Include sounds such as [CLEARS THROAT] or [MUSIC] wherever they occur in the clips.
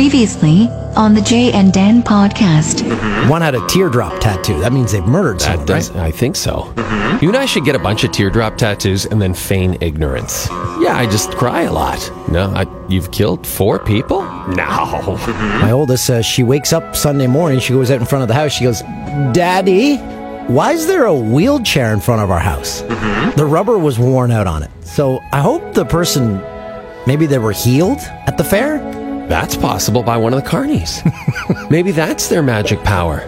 Previously on the Jay and Dan podcast. Mm-hmm. One had a teardrop tattoo. That means they've murdered someone, That does, right? I think so. Mm-hmm. You and I should get a bunch of teardrop tattoos and then feign ignorance. Yeah, I just cry a lot. No, I, you've killed four people? No. Mm-hmm. My oldest, uh, she wakes up Sunday morning. She goes out in front of the house. She goes, "Daddy, why is there a wheelchair in front of our house? The rubber was worn out on it. So I hope the person, maybe they were healed at the fair. That's possible by one of the carnies. [LAUGHS] Maybe that's their magic power.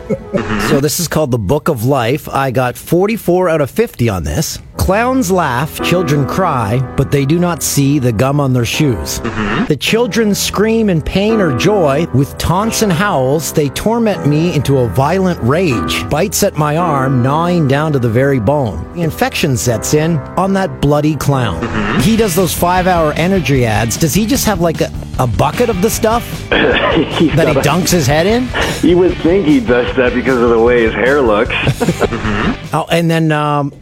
So this is called the Book of Life. I got 44 out of 50 on this. Clowns laugh, children cry, but they do not see the gum on their shoes. Mm-hmm. The children scream in pain or joy. With taunts and howls, they torment me into a violent rage. Bites at my arm, gnawing down to the very bone. The infection sets in on that bloody clown. Mm-hmm. He does those five hour energy ads. Does he just have like a, a bucket of the stuff [LAUGHS] that he dunks his head in? You would think he does that because of the way his hair looks. [LAUGHS] Mm-hmm. Oh, and then um,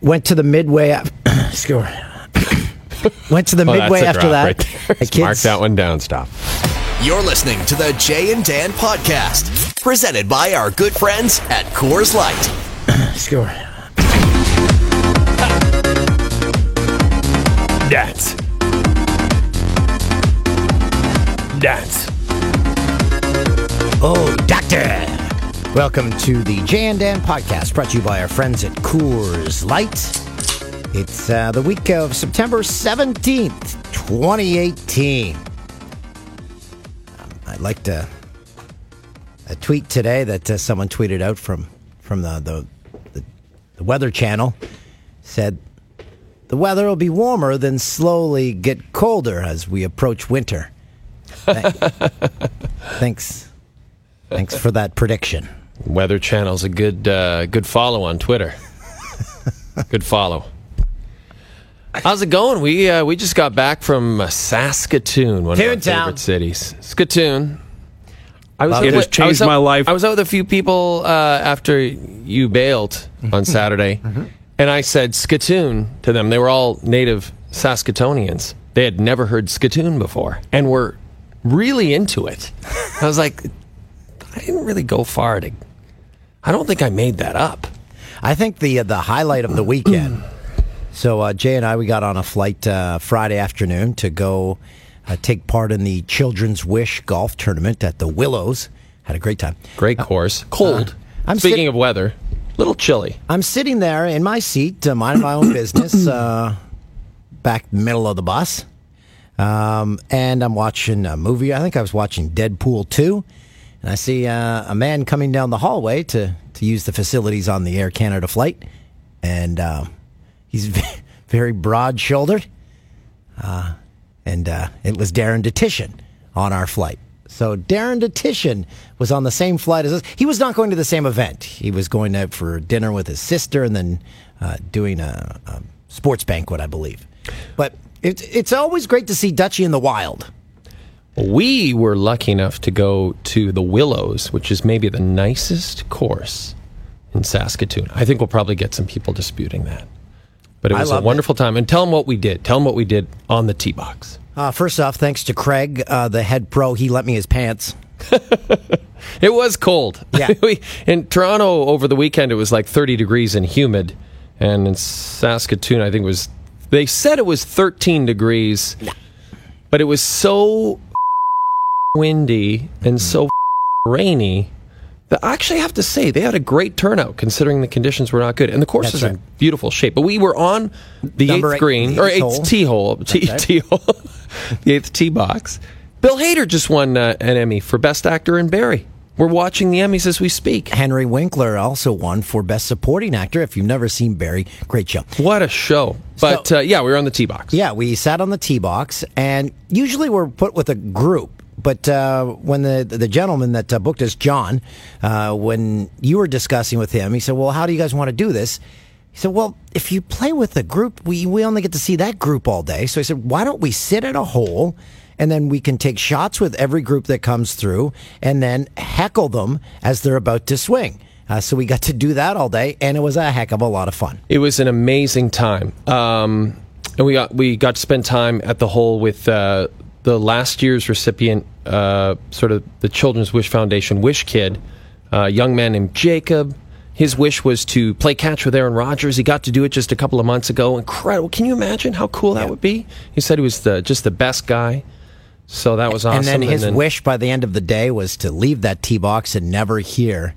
went to the midway. Af- [COUGHS] Score. [COUGHS] went to the Oh, that's midway a after drop that. Right there. [LAUGHS] The Mark that one down. Stop. You're listening to the Jay and Dan podcast, presented by our good friends at Coors Light. [COUGHS] Score. Dance. Dance. Oh, doctor. Welcome to the Jay and Dan podcast, brought to you by our friends at Coors Light. It's uh, the week of September seventeenth, twenty eighteen. Um, I'd like to a tweet today that uh, someone tweeted out from from the the, the the Weather Channel said the weather will be warmer, then slowly get colder as we approach winter. [LAUGHS] Thanks. Thanks for that prediction. Weather Channel's a good uh, good follow on Twitter. [LAUGHS] good follow. How's it going? We uh, we just got back from uh, Saskatoon, one of our favorite cities. Saskatoon. I was Love out it. with- has I was changed out- my life. I was out with a few people uh, after you bailed on [LAUGHS] Saturday, and I said Skatoon to them. They were all native Saskatoonians. They had never heard Skatoon before, and were really into it. I was like, I didn't really go far to. I don't think I made that up. I think the uh, the highlight of the weekend. [CLEARS THROAT] So uh, Jay and I we got on a flight uh, Friday afternoon to go uh, take part in the Children's Wish golf tournament at the Willows. Had a great time. Great course. Cold. I'm Speaking sit- of weather, little chilly. I'm sitting there in my seat, uh, minding my own business, uh, back middle of the bus, um, and I'm watching a movie. I think I was watching Deadpool two, and I see uh, a man coming down the hallway to to use the facilities on the Air Canada flight, and uh, he's ve- [LAUGHS] very broad shouldered, uh, and uh, it was Darren Dutchyshen on our flight. So Darren Dutchyshen was on the same flight as us. He was not going to the same event. He was going out for dinner with his sister and then uh, doing a, a sports banquet, I believe. But it, it's always great to see Dutchy in the wild. We were lucky enough to go to the Willows, which is maybe the nicest course in Saskatoon. I think we'll probably get some people disputing that. But it was a loved it. wonderful time. And tell them what we did. Tell them what we did on the tee box. Uh, first off, thanks to Craig, uh, the head pro. He lent me his pants. [LAUGHS] It was cold. Yeah. [LAUGHS] We- in Toronto over the weekend, it was like 30 degrees and humid. And in Saskatoon, I think it was, they said it was 13 degrees. But it was so windy and so rainy that I actually have to say they had a great turnout considering the conditions were not good. And the course That's is in beautiful shape. But we were on the Number eighth eight- green, the or eighth eighth tee hole, tee, right. tee hole, [LAUGHS] the eighth tee box. Bill Hader just won uh, an Emmy for Best Actor in Barry. We're watching the Emmys as we speak. Henry Winkler also won for Best Supporting Actor. If you've never seen Barry, great show. What a show! But uh, yeah, we were on the tee box. Yeah, we sat on the tee box, and usually we're put with a group. But uh, when the the gentleman that uh, booked us, John, uh, when you were discussing with him, he said, "Well, how do you guys want to do this?" He said, "Well, if you play with a group, we we only get to see that group all day." So he said, "Why don't we sit at a hole?" And then we can take shots with every group that comes through and then heckle them as they're about to swing. Uh, so we got to do that all day, and it was a heck of a lot of fun. It was an amazing time, um, and we got we got to spend time at the hole with uh, the last year's recipient uh, sort of the Children's Wish Foundation Wish Kid, a young man named Jacob. His wish was to play catch with Aaron Rodgers. He got to do it just a couple of months ago. Incredible! Can you imagine how cool that would be? He said he was the, just the best guy. So that was awesome. And then his then- wish by the end of the day was to leave that tee box and never hear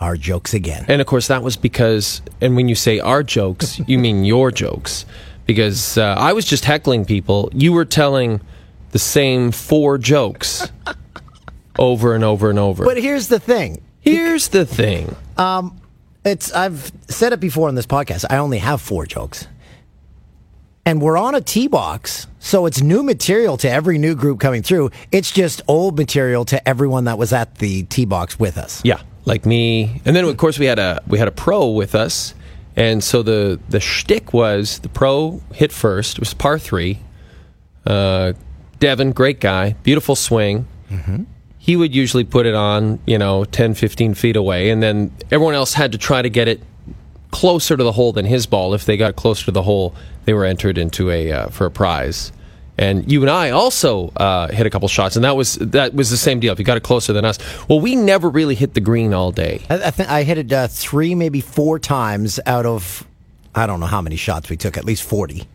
our jokes again. And of course, that was because, and when you say our jokes, you mean your jokes. Because uh, I was just heckling people. You were telling the same four jokes [LAUGHS] over and over and over. But here's the thing. here's the thing. Um, It's I've said it before on this podcast. I only have four jokes. And we're on a tee box, so it's new material to every new group coming through. It's just old material to everyone that was at the tee box with us. Yeah, like me. And then of course we had a we had a pro with us, and so the the shtick was the pro hit first. It was par three. Uh, Devin, great guy, beautiful swing. He would usually put it on, you know, 10, 15 feet away, and then everyone else had to try to get it closer to the hole than his ball. If they got closer to the hole, they were entered into a uh, for a prize. And you and I also uh, hit a couple shots, and that was that was the same deal. If you got it closer than us, well, we never really hit the green all day. I, I think I hit it uh, three, maybe four times out of I don't know how many shots we took, at least forty.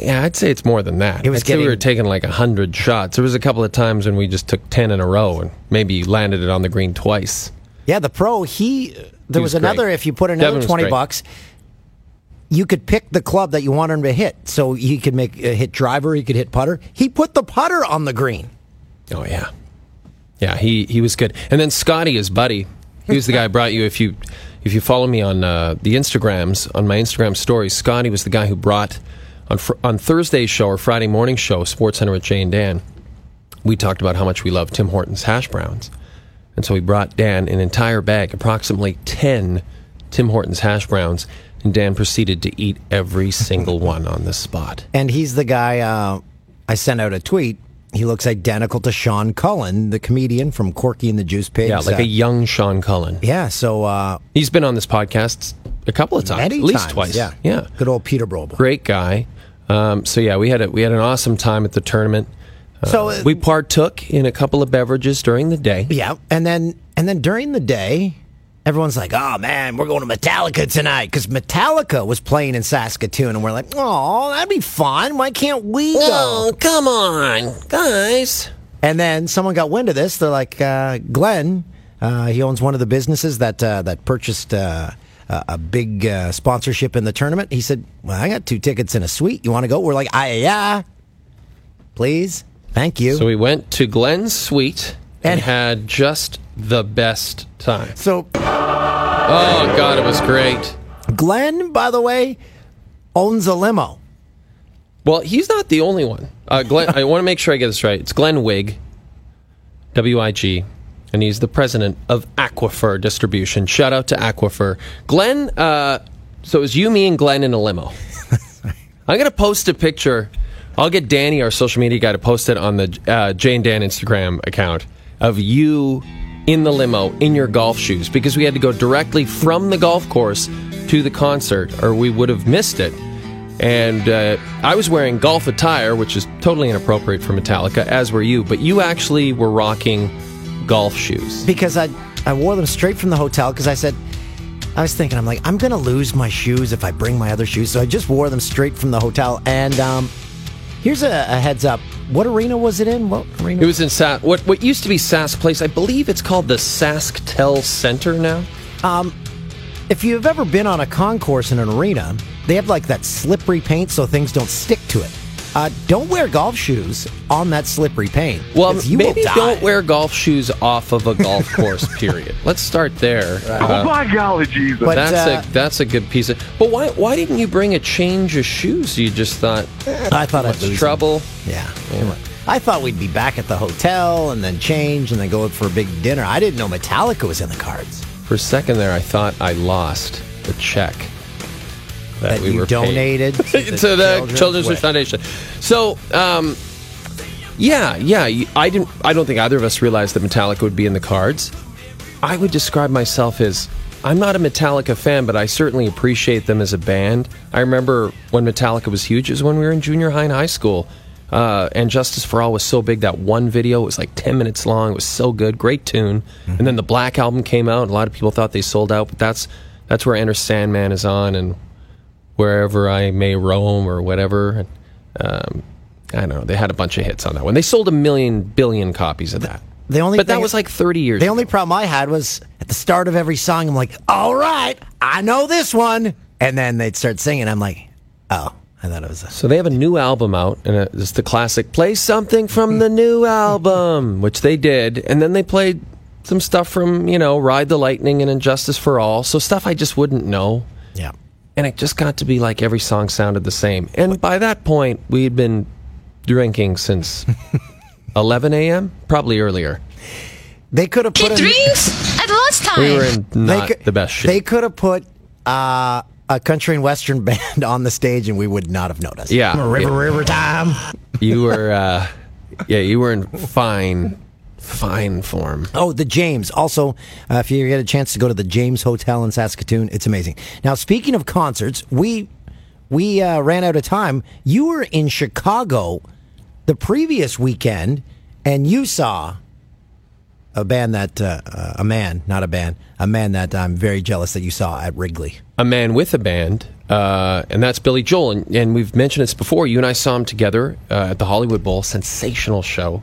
Yeah, I'd say it's more than that. It was say we were taking like hundred shots. There was a couple of times when we just took ten in a row and maybe landed it on the green twice. Yeah, the pro, he there was was, another. If you put another twenty great. bucks, you could pick the club that you wanted him to hit. So he could make uh, hit driver, he could hit putter. He put the putter on the green. Oh yeah, yeah. He he was good. And then Scotty, his buddy, he was the guy I brought you. If you if you follow me on uh, the Instagrams on my Instagram stories, Scotty was the guy who brought on fr- on Thursday's show or Friday morning show, Sports Center with Jay and Dan. We talked about how much we love Tim Hortons hash browns, and so we brought Dan an entire bag, approximately ten Tim Hortons hash browns, and Dan proceeded to eat every single [LAUGHS] one on the spot. And he's the guy uh, I sent out a tweet. He looks identical to Sean Cullen, the comedian from Corky and the Juice Pigs. Yeah, like Uh, a young Sean Cullen. yeah. So uh, He's been on this podcast a couple of times, at least times, twice. Yeah, yeah, Good old Peter Brobel. great guy. Um, so yeah, we had a, we had an awesome time at the tournament. So uh, We partook in a couple of beverages during the day. Yeah, and then and then during the day, everyone's like, "Oh man, we're going to Metallica tonight" because Metallica was playing in Saskatoon, and we're like, "Oh, that'd be fun. Why can't we go?" come on, guys! And then someone got wind of this. They're like, uh, "Glenn, uh, he owns one of the businesses that uh, that purchased." Uh, a big uh, sponsorship in the tournament. He said, "Well, I got two tickets in a suite. You want to go?" We're like, "Ah, yeah, please, thank you." So we went to Glenn's suite and, And- had just the best time. so Oh God, it was great. Glenn, by the way, owns a limo. Well, he's not the only one. Uh, Glenn, [LAUGHS] I want to make sure I get this right. It's Glenn Wig, W I G, and he's the president of Aquifer Distribution. Shout out to Aquifer. Glenn, uh, so it was you, me, and Glenn in a limo. [LAUGHS] I'm going to post a picture. I'll get Danny, our social media guy, to post it on the uh, Jay and Dan Instagram account of you in the limo in your golf shoes because we had to go directly from the golf course to the concert or we would have missed it. And uh, I was wearing golf attire, which is totally inappropriate for Metallica, as were you, but you actually were rocking golf shoes. because I I wore them straight from the hotel because I said I was thinking I'm like I'm gonna lose my shoes if I bring my other shoes, so I just wore them straight from the hotel. And um, here's a, a heads up: what arena was it in? What arena? It was in Sa- what what used to be Sask Place. I believe it's called the SaskTel Center now. Um, if you've ever been on a concourse in an arena, they have like that slippery paint so things don't stick to it. Uh, don't wear golf shoes on that slippery paint. Well, 'cause you maybe don't wear golf shoes off of a golf [LAUGHS] course. Period. Let's start there. oh Uh, my golly, Jesus. But, that's uh, a that's a good piece of. But why why didn't you bring a change of shoes? You just thought I thought I'd what's lose them. trouble. Yeah. I thought we'd be back at the hotel and then change and then go out for a big dinner. I didn't know Metallica was in the cards. For a second there, I thought I lost the check that, That we were donated [LAUGHS] to the to the Children's Children's Wish. Foundation. So, um, yeah, yeah, I didn't. I don't think either of us realized that Metallica would be in the cards. I would describe myself as I'm not a Metallica fan, but I certainly appreciate them as a band. I remember when Metallica was huge. is when we were in junior high and high school. Uh, and Justice for All was so big that one video was like 10 minutes long. It was so good, great tune. And then the Black album came out, and a lot of people thought they sold out, but that's that's where Enter Sandman is on, and wherever I may roam or whatever. Um, I don't know. They had a bunch of hits on that one. They sold a million billion copies of that. The only but that was like 30 years. The ago. only problem I had was at the start of every song, I'm like, all right, I know this one. And then they'd start singing. I'm like, oh, I thought it was a. So they have a new album out, and it's the classic "Play something from the new album," which they did, and then they played some stuff from you know "Ride the Lightning" and "Injustice for All," so stuff I just wouldn't know, Yeah. And it just got to be like every song sounded the same. And by that point, we had been drinking since [LAUGHS] 11 a.m., probably earlier. They could have put He a, drinks at lunchtime. We were in not could- the best shape. They could have put uh, a country and western [LAUGHS] band on the stage, and we would not have noticed. yeah, River, river time. you were, uh, yeah, you were in fine, fine form. Oh, the James. Also, uh, if you get a chance to go to the James Hotel in Saskatoon, it's amazing. Now, speaking of concerts, we we uh, ran out of time. You were in Chicago the previous weekend, and you saw a band that uh, uh, a man, not a band, a man that I'm very jealous that you saw at Wrigley. a man with a band, uh, and that's Billy Joel. And, and we've mentioned this before. You and I saw him together uh, at the Hollywood Bowl. Sensational show.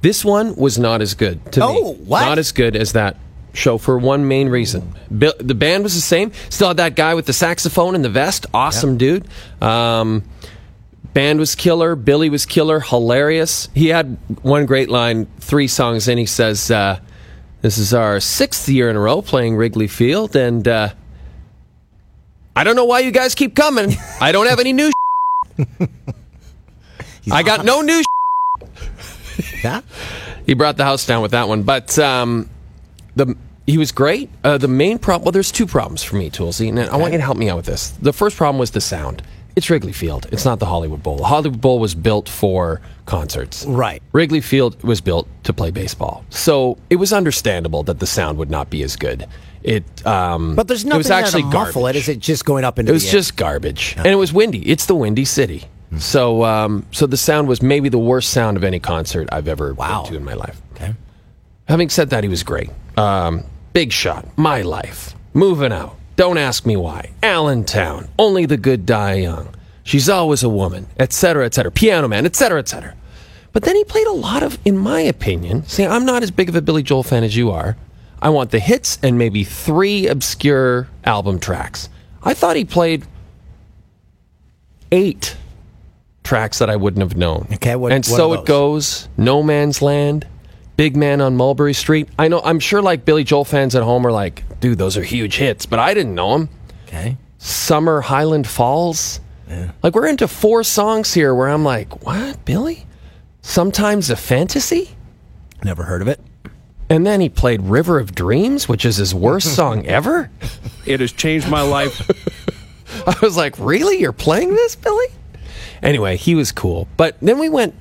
This one was not as good to Oh, me. what? Not as good as that show for one main reason. Bill, the band was the same. Still had that guy with the saxophone and the vest. Awesome dude. Um, band was killer. Billy was killer. Hilarious. He had one great line. Three songs in, he says, uh, "This is our sixth year in a row playing Wrigley Field, and." Uh, I don't know why you guys keep coming. [LAUGHS] I don't have any new. [LAUGHS] I got no new. [LAUGHS] Yeah, He brought the house down with that one, but um, the he was great. Uh, the main problem, well, there's two problems for me, Toolsy, and I want you to help me out with this. The first problem was the sound. It's Wrigley Field. It's not the Hollywood Bowl. The Hollywood Bowl was built for concerts. Right. Wrigley Field was built to play baseball, so it was understandable that the sound would not be as good. It, um, but there's it was actually to muffle it. Is it just going up into? It was the air? just garbage, and it was windy. It's the windy city, so um, so the sound was maybe the worst sound of any concert I've ever Wow. been to in my life. Okay. Having said that, he was great. Um, big shot, my life, moving out. Don't ask me why. Allentown, only the good die young. She's always a woman, etc., etc. Piano Man, etc., etc. But then he played a lot of, in my opinion. See, I'm not as big of a Billy Joel fan as you are. I want the hits and maybe three obscure album tracks. I thought he played eight tracks that I wouldn't have known. Okay, what- and what so it goes. No Man's Land, Big Man on Mulberry Street. I know. I'm sure like Billy Joel fans at home are like, dude, those are huge hits, but I didn't know them. Okay. Summer Highland Falls. Yeah. Like we're into four songs here where I'm like, what, Billy? Sometimes a fantasy. Never heard of it. And then he played River of Dreams, which is his worst [LAUGHS] song ever. It has changed my life. [LAUGHS] I was like, really? You're playing this, Billy? Anyway, he was cool. But then we went,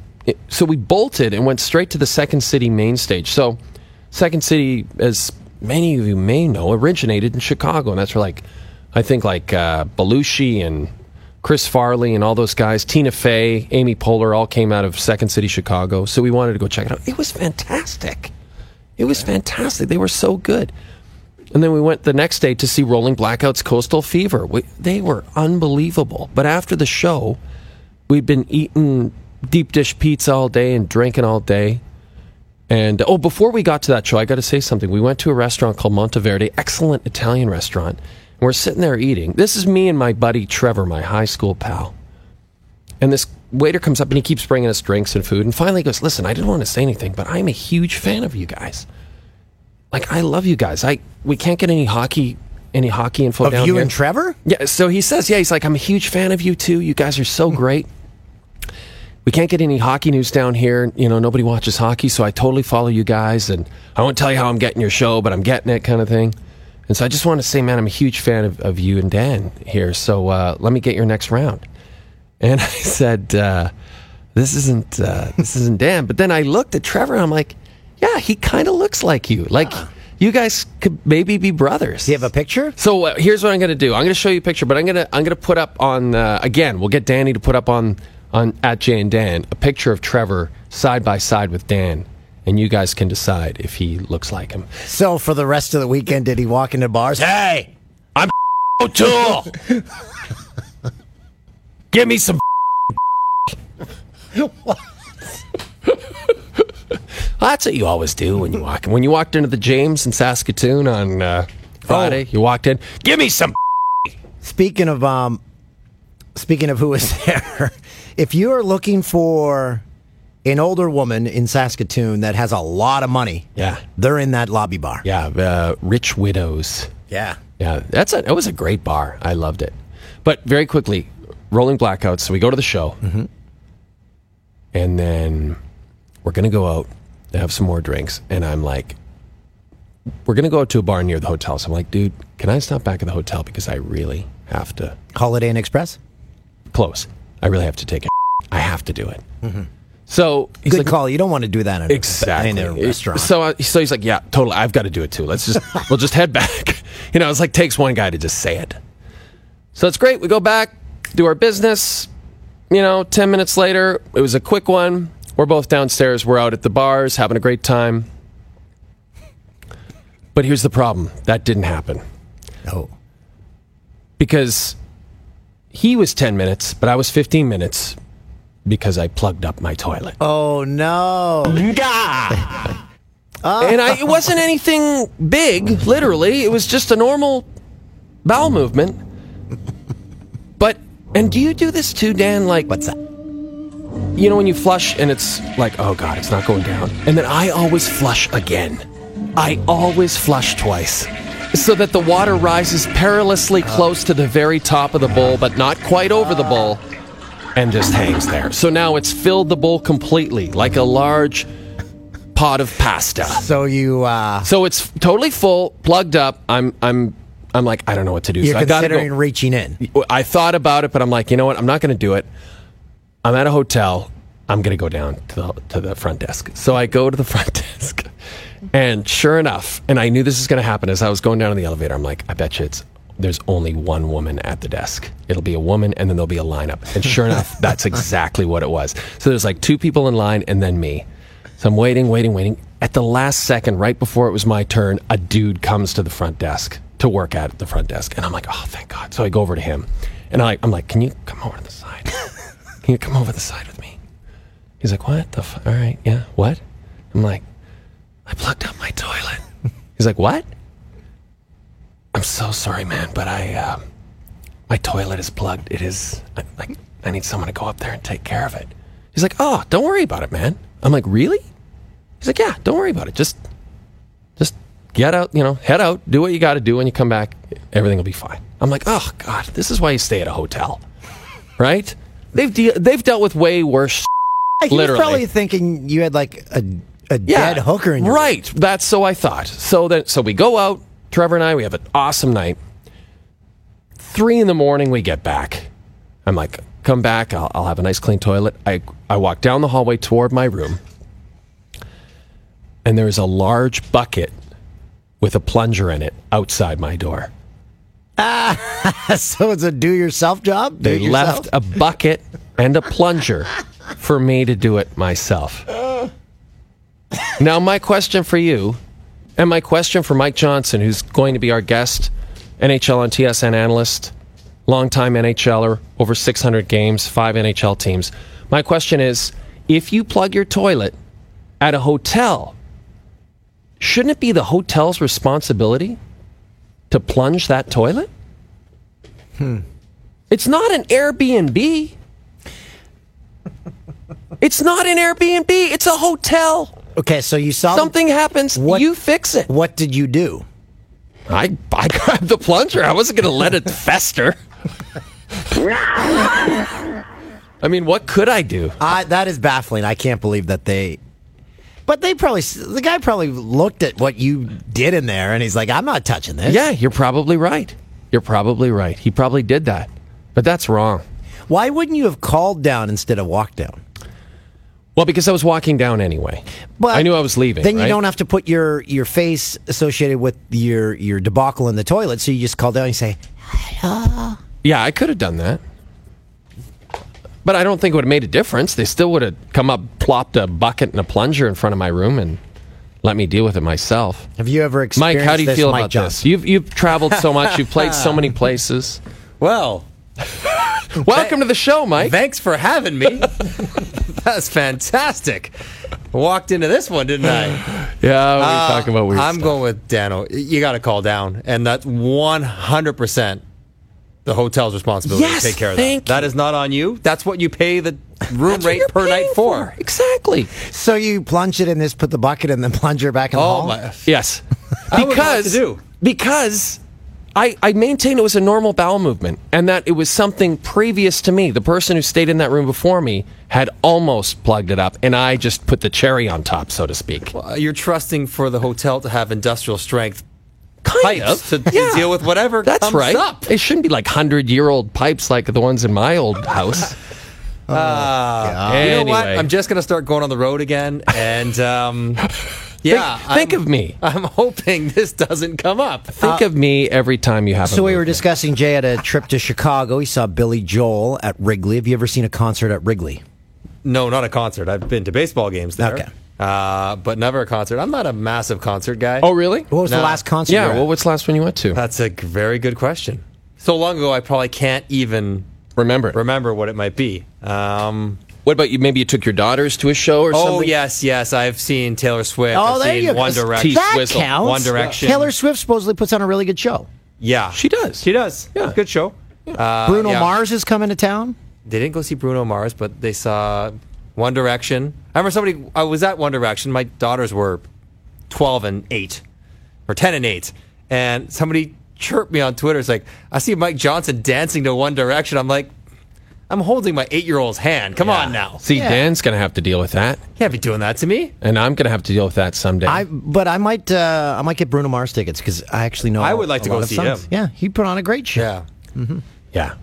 so we bolted and went straight to the Second City main stage. So, Second City, as many of you may know, originated in Chicago. And that's where, like, I think, like, uh, Belushi and Chris Farley and all those guys, Tina Fey, Amy Poehler, all came out of Second City, Chicago. So we wanted to go check it out. It was fantastic. It was fantastic. They were so good. And then we went the next day to see Rolling Blackouts Coastal Fever. We, they were unbelievable. But after the show, we'd been eating deep dish pizza all day and drinking all day. And oh, before we got to that show, I got to say something. We went to a restaurant called Monteverde, excellent Italian restaurant. And we're sitting there eating. This is me and my buddy Trevor, my high school pal. And this waiter comes up and he keeps bringing us drinks and food. And finally he goes, Listen, I didn't want to say anything, but I'm a huge fan of you guys. Like, I love you guys. I We can't get any hockey. Any hockey info Of down you here. and Trevor? Yeah, so he says, yeah, he's like, I'm a huge fan of you too. You guys are so hmm. great. We can't get any hockey news down here. You know, nobody watches hockey, so I totally follow you guys. And I won't tell you how I'm getting your show, but I'm getting it kind of thing. And so I just want to say, man, I'm a huge fan of, of you and Dan here. So uh, let me get your next round. And [LAUGHS] I said, uh, this isn't uh, this isn't Dan. But then I looked at Trevor and I'm like, yeah, he kind of looks like you. Like you guys could maybe be brothers. Do you have a picture? So uh, here's what I'm going to do. I'm going to show you a picture, but I'm going to I'm going to put up on uh, again. We'll get Danny to put up on on at Jay and Dan a picture of Trevor side by side with Dan, and you guys can decide if he looks like him. So for the rest of the weekend, did he walk into bars? Hey, I'm [LAUGHS] O'Toole. Give me some. [LAUGHS] That's what you always do when you walk. When you walked into the James in Saskatoon on uh, Friday, Oh. you walked in. Give me some. Speaking of um, speaking of who is [LAUGHS] there, if you are looking for an older woman in Saskatoon that has a lot of money, Yeah, they're in that lobby bar. yeah. Uh, Rich widows. Yeah. Yeah, that's a, it was a great bar. I loved it. But very quickly, rolling blackouts. So we go to the show, and then we're gonna go out and have some more drinks. And I'm like, we're gonna go out to a bar near the hotel. So I'm like, dude, can I stop back at the hotel because I really have to Holiday Inn Express. close. I really have to take it. [LAUGHS] I have to do it. So he's Good like, call. You don't want to do that in a, Exactly. in a restaurant. So, uh, so he's like, yeah, totally. I've got to do it too. Let's just, [LAUGHS] we'll just head back. [LAUGHS] You know, it's like takes one guy to just say it. So it's great. We go back, do our business. You know, 10 minutes later, it was a quick one. We're both downstairs. We're out at the bars, having a great time. But here's the problem that didn't happen oh, because he was 10 minutes, but I was 15 minutes because I plugged up my toilet. oh no! Oh. and I, it wasn't anything big, literally. It was just a normal bowel movement. But, and do you do this too, Dan? Like, What's that? you know, when you flush and it's like, oh God, it's not going down. And then I always flush again. I always flush twice. So that the water rises perilously close to the very top of the bowl, but not quite over the bowl, and just hangs there. So now it's filled the bowl completely, like a large pot of pasta. So you uh, So it's totally full, plugged up. I'm I'm I'm like I don't know what to do. you're so I gotta considering go. reaching in. I thought about it, but I'm like, you know what? I'm not going to do it. I'm at a hotel. I'm going to go down to the to the front desk. So I go to the [LAUGHS] front desk, and sure enough, and I knew this was going to happen as I was going down in the elevator. I'm like, I bet you it's there's only one woman at the desk. It'll be a woman, and then there'll be a lineup. And sure enough, [LAUGHS] that's exactly what it was. So there's like two people in line, and then me. So I'm waiting, waiting, waiting. At the last second, right before it was my turn, a dude comes to the front desk to work at the front desk, and I'm like, oh, thank God. So I go over to him, and I, I'm like, can you come over to the side? [LAUGHS] Can you come over the side with me? He's like, what the? F- All right, yeah, what? I'm like, I plugged up my toilet. [LAUGHS] He's like, what? I'm so sorry, man, but I, uh, my toilet is plugged. It is I- like I need someone to go up there and take care of it. He's like, oh, don't worry about it, man. I'm like, really? He's like, yeah, don't worry about it. Just, just get out, you know, head out, do what you got to do. When you come back, everything will be fine. I'm like, oh God, this is why you stay at a hotel, [LAUGHS] right? They've de- they've dealt with way worse. He was Literally. probably thinking you had like a a dead hooker in your right. That's so I thought. So then, so we go out. Trevor and I, we have an awesome night. Three in the morning, we get back. I'm like, come back. I'll, I'll have a nice clean toilet. I I walk down the hallway toward my room, and there's a large bucket with a plunger in it outside my door. Ah, [LAUGHS] so it's a do-yourself job. They Do-it-yourself? left a bucket and a plunger for me to do it myself. [LAUGHS] Now, my question for you, and my question for Mike Johnson, who's going to be our guest, NHL on TSN analyst, longtime NHLer, over 600 games, five NHL teams. My question is if you plug your toilet at a hotel, shouldn't it be the hotel's responsibility to plunge that toilet? Hmm. It's not an Airbnb. It's not an Airbnb. It's a hotel. Okay, so you saw Something happens, What- you fix it. What did you do? I, I grabbed the plunger. I wasn't going to let it [LAUGHS] fester. [LAUGHS] I mean, what could I do? I, that is baffling. I can't believe that they. But they probably the guy probably looked at what you did in there and he's like, I'm not touching this. Yeah, you're probably right. You're probably right. He probably did that. But that's wrong. Why wouldn't you have called down instead of walked down? Well, because I was walking down anyway. But I knew I was leaving. Then you right? don't have to put your your face associated with your your debacle in the toilet. So you just call down and say, "Hello." Yeah, I could have done that. But I don't think it would have made a difference. They still would have come up, plopped a bucket and a plunger in front of my room, and let me deal with it myself. Have you ever experienced Mike, how do you this, feel Mike about Johnson? this? You've you've traveled so much. You've played so many [LAUGHS] places. Well, [LAUGHS] Welcome to the show, Mike. thanks for having me. [LAUGHS] That's fantastic. Walked into this one, didn't I? [SIGHS] Yeah, we were Uh, talking about weird I'm stuff. going with Dano. You got to call down, and that's 100 percent the hotel's responsibility Yes, to take care of thank that. That is not on you. That's what you pay the room rate per night paying for. Exactly. So you plunge it in this, put the bucket in the plunger back in the Oh hall? my! Yes. I would know because to do. because I, I maintain it was a normal bowel movement and that it was something previous to me. The person who stayed in that room before me had almost plugged it up, and I just put the cherry on top, so to speak. Uh, You're trusting for the hotel to have industrial strength Kind pipes of. to, [LAUGHS] to deal with whatever That's comes right. up. It shouldn't be like hundred year old pipes like the ones in my old house. [LAUGHS] Uh, [LAUGHS] You know what? Anyway. I'm just going to start going on the road again, and um, yeah, think, think of me. I'm hoping this doesn't come up. Think of me every time you have. A So a we were discussing Jay had a trip to Chicago. He saw Billy Joel at Wrigley. Have you ever seen a concert at Wrigley? No, not a concert. I've been to baseball games there. Okay. Uh, but never a concert. I'm not a massive concert guy. Oh, really? What was the last concert? you Yeah. were at? Well, what's the last one you went to? That's a g- very good question. So long ago, I probably can't even Remember. remember what it might be. Um, What about you? Maybe you took your daughters to a show or something. oh, yes, yes. I've seen Taylor Swift. Oh, I've there seen you go. One Direction. Teeth That whistle. counts. One Direction. Taylor Swift supposedly puts on a really good show. Yeah. She does. She does. Yeah. Good show. Uh, Bruno yeah. Mars is coming to town. They didn't go see Bruno Mars, but they saw One Direction. I remember somebody, I was at One Direction. My daughters were 12 and 8, or 10 and 8. And somebody chirped me on Twitter. It's like, I see Mike Johnson dancing to One Direction. I'm like, I'm holding my eight year old's hand. Come on now. See, Yeah. Dan's going to have to deal with that, You can't be doing that to me. and I'm going to have to deal with that someday. I but I might uh, I might get Bruno Mars tickets because I actually know. I would like a to go lot of see songs. him. Yeah, he put on a great show. Yeah. yeah,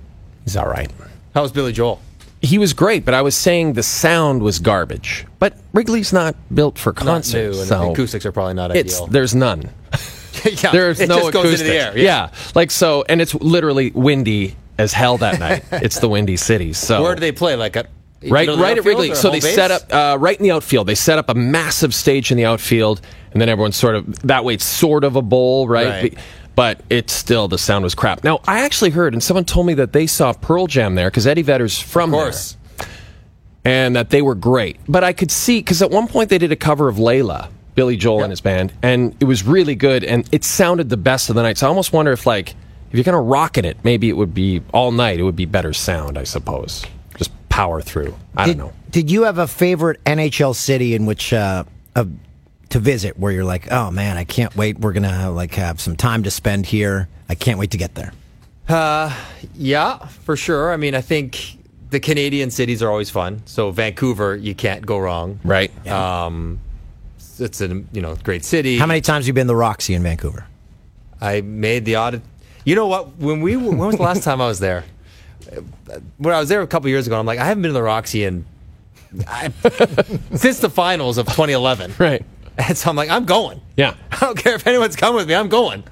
he's all right. How was Billy Joel? He was great, but I was saying the sound was garbage. But Wrigley's not built for Not new, concerts, and so the acoustics are probably not it's ideal. there's none. [LAUGHS] yeah, There's it no just goes into the acoustics. air. yeah, like so, and it's literally windy as hell that night. [LAUGHS] it's the windy city. So Where do they play? Like at right, middle of the right at Wrigley. So they base? set up uh, right in the outfield. They set up a massive stage in the outfield, and then everyone's sort of that way. It's sort of a bowl, right? Right. But it's still the sound was crap. Now I actually heard, and someone told me that they saw Pearl Jam there because Eddie Vedder's from Of course. there, and that they were great. But I could see because at one point they did a cover of Layla, Billy Joel and his band, and it was really good, and it sounded the best of the night. So I almost wonder if like if you're gonna rocket it, maybe it would be all night. It would be better sound, I suppose. Just power through. I Did, don't know. did you have a favorite NHL city in which uh, uh, to visit where you're like, oh man, I can't wait. We're gonna like have some time to spend here. I can't wait to get there. Yeah, for sure. I mean, I think the Canadian cities are always fun. So Vancouver, you can't go wrong. Right. Um, it's a you know great city. How many times have you been to the Roxy in Vancouver? I made the audit. You know what? When we when was the last time I was there? When I was there a couple years ago, I'm like, I haven't been to the Roxy in I, since the finals of 2011. Right. And so I'm like, I'm going. Yeah. I don't care if anyone's coming with me. I'm going.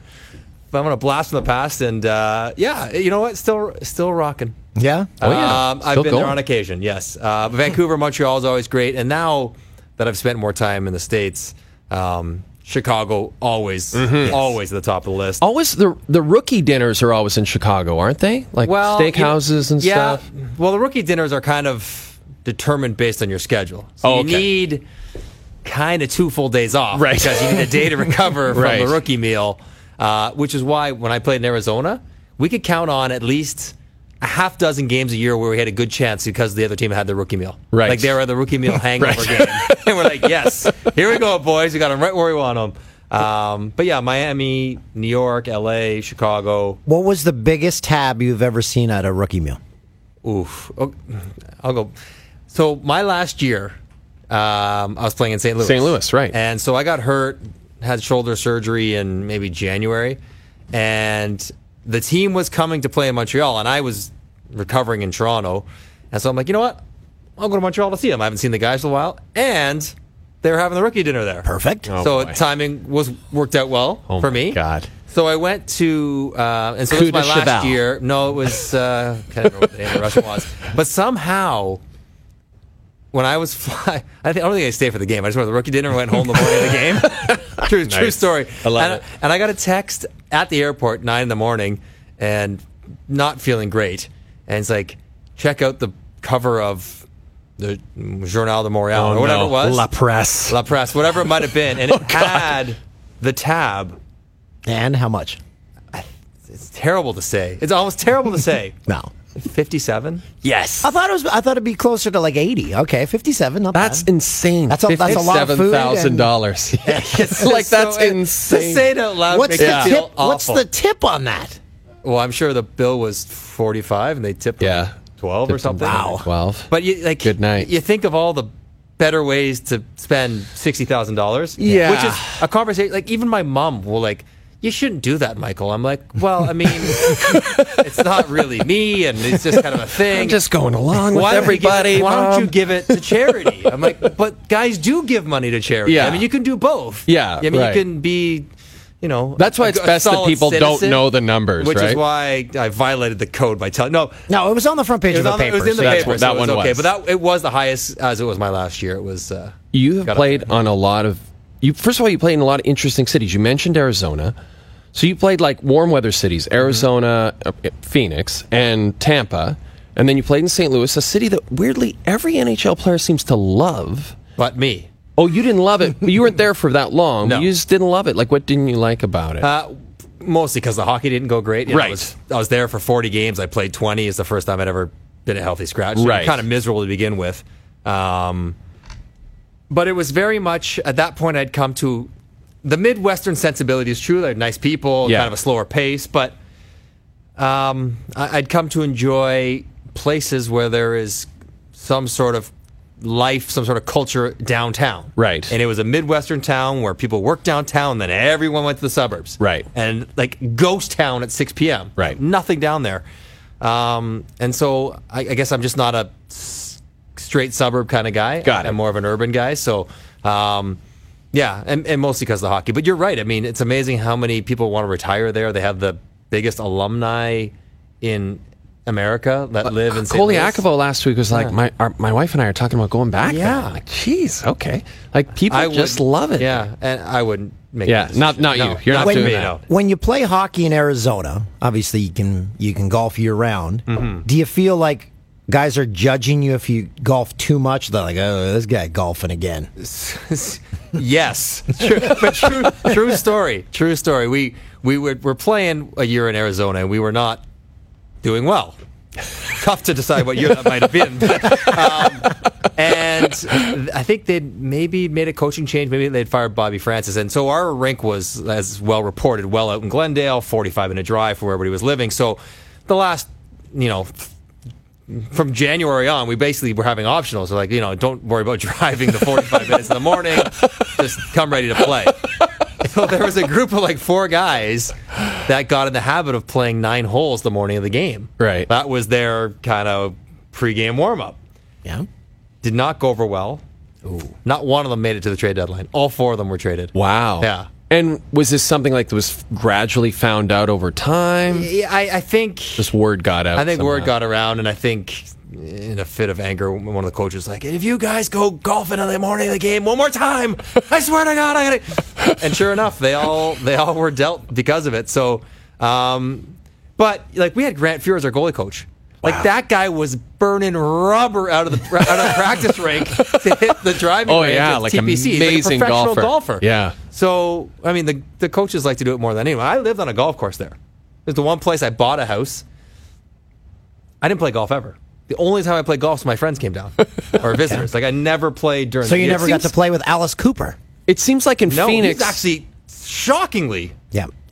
But I'm gonna blast from the past, and uh, yeah, you know what? Still, still rocking. Yeah. Oh, yeah. Um, I've been going. there on occasion, yes. Uh, Vancouver, Montreal is always great. And now that I've spent more time in the States, um, Chicago always, Mm-hmm. always at the top of the list. Always the the rookie dinners are always in Chicago, aren't they? Like steakhouses you- and yeah, stuff. Well, the rookie dinners are kind of determined based on your schedule. So Oh, you okay. need kind of two full days off Right. because you need a day to [LAUGHS] recover from Right. the rookie meal. Uh, which is why when I played in Arizona, we could count on at least a half dozen games a year where we had a good chance because the other team had the rookie meal. Right. Like they were the rookie meal [LAUGHS] hangover Right. game. [LAUGHS] and we're like, yes, here we go, boys. We got them right where we want them. Um, but yeah, Miami, New York, LA, Chicago. What was the biggest tab you've ever seen at a rookie meal? Oof. Oh, I'll go. So my last year, um, I was playing in St. Louis. St. Louis, right. And so I got hurt, had shoulder surgery in maybe January, and the team was coming to play in Montreal, and I was recovering in Toronto, and so I'm like, you know what? I'll go to Montreal to see them. I haven't seen the guys in a while, and they were having the rookie dinner there. Perfect. Oh, so boy. timing was worked out well Oh for my me. God. So I went to, uh, and so this was my de last cheval. year. No, it was, uh, [LAUGHS] can't remember what the name of the restaurant was. But somehow, when I was [LAUGHS] fly, I, think, I don't think I stayed for the game. I just went to the rookie dinner and went home the morning of the [LAUGHS] game. [LAUGHS] true, true story. I love and, it. and I got a text at the airport, nine in the morning, and not feeling great. And it's like, check out the cover of the Journal de Montreal Oh, or whatever no. it was. La Presse. La Presse, whatever it might have been. And it oh, had the tab. And how much? It's terrible to say. It's almost terrible to say. No. 57? Yes. I thought it was. I thought it'd be closer to like eighty. Okay, fifty-seven. Not That's bad. insane. That's a- that's a lot of food Fifty-seven thousand dollars. [LAUGHS] like that's So, insane. To say it out loud What's makes the me tip? feel What's the tip on that? Well, I'm sure the bill was 45 and they tipped like Yeah. 12 or something. Wow. Twelve. But you like Good night. You think of all the better ways to spend $60,000. Yeah. Which is a conversation like even my mom will like you shouldn't do that, Michael. I'm like, well, I mean, [LAUGHS] it's not really me, and it's just kind of a thing. I'm just going along with Why don't give everybody. why don't you give it to charity? I'm like, [LAUGHS] but guys do give money to charity. Yeah. I mean, you can do both. Yeah, I mean, right. you can be, you know. That's why a- it's best that people don't know the numbers, Which is why I violated the code by telling. No, No, it was on the front page of the the- paper. it was in the so paper. what- so that was one okay, was. but that it was the highest as it was my last year. It was. Uh, You have played on a lot of. You first of all, you played in a lot of interesting cities. You mentioned Arizona, so you played like warm weather cities: Arizona, uh, Phoenix, and Tampa, and then you played in St. Louis, a city that weirdly every NHL player seems to love. but me. Oh, you didn't love it. [LAUGHS] you weren't there for that long. No. You just didn't love it. Like, what didn't you like about it? Uh, mostly because the hockey didn't go great. You know, Right. I was, I was there for 40 games. I played 20. It's the first time I'd ever been a healthy scratch. So Right. Kind of miserable to begin with. Um, but it was very much at that point I'd come to the Midwestern sensibility is true. They're nice people, Yeah. kind of a slower pace, but um, I- I'd come to enjoy places where there is some sort of life, some sort of culture downtown. Right. And it was a Midwestern town where people worked downtown, then everyone went to the suburbs. Right. And like ghost town at 6 p.m. Right. Nothing down there. Um, and so I, I guess I'm just not a s- straight suburb kind of guy. Got it. I'm more of an urban guy. So, um, yeah, and, and mostly because of the hockey. But you're right. I mean, it's amazing how many people want to retire there. They have the biggest alumni in America that live in St. Louis. Colaiacovo last week was like, Yeah. my our, my wife and I are talking about going back. Yeah. I'm like, jeez, okay. Like people I just would- love it. Yeah, and I wouldn't make. Yeah, that not- not you. No, You're not for doing me, that. no. when you play hockey in Arizona, obviously you can you can golf year round. Mm-hmm. Do you feel like guys are judging you if you golf too much? They're like, oh, this guy golfing again. [LAUGHS] yes, true, but true, true story. True story. We we were, were playing a year in Arizona, and we were not doing well. Tough to decide what year that might have been. Um, and I think they'd maybe made a coaching change. Maybe they'd fired Bobby Francis. And so our rink was, as well reported, well out in Glendale, 45 minute drive from where everybody was living. So the last, you know, from January on, we basically were having optionals. So like, you know, don't worry about [LAUGHS] driving the 45 minutes in the morning. Just come ready to play. [LAUGHS] So there was a group of like four guys that got in the habit of playing nine holes the morning of the game. Right. That was their kind of pregame warm up. Yeah. Did not go over well. Ooh. Not one of them made it to the trade deadline. All four of them were traded. Wow. Yeah. And was this something like that was gradually found out over time? Yeah, I, I think Just word got out. I think word got around, and I think in a fit of anger, one of the coaches was like, "If you guys go golfing in the morning of the game one more time, I swear to God, I gotta." and sure enough, they all they all were dealt because of it. So, um, but like we had Grant Fuhr as our goalie coach. Like that guy was burning rubber out of the [LAUGHS] out of the practice rink to hit the driving Oh, range yeah, like TPC. He's amazing like a professional golfer. golfer. Yeah. So I mean, the the coaches like to do it more than anyone. I lived on a golf course there. It's the one place I bought a house. I didn't play golf ever. The only time I played golf was my friends came down [LAUGHS] or visitors. Like I never played during. So the you year. never got to play with Alice Cooper. It seems like in No, Phoenix. he's actually shockingly Yeah,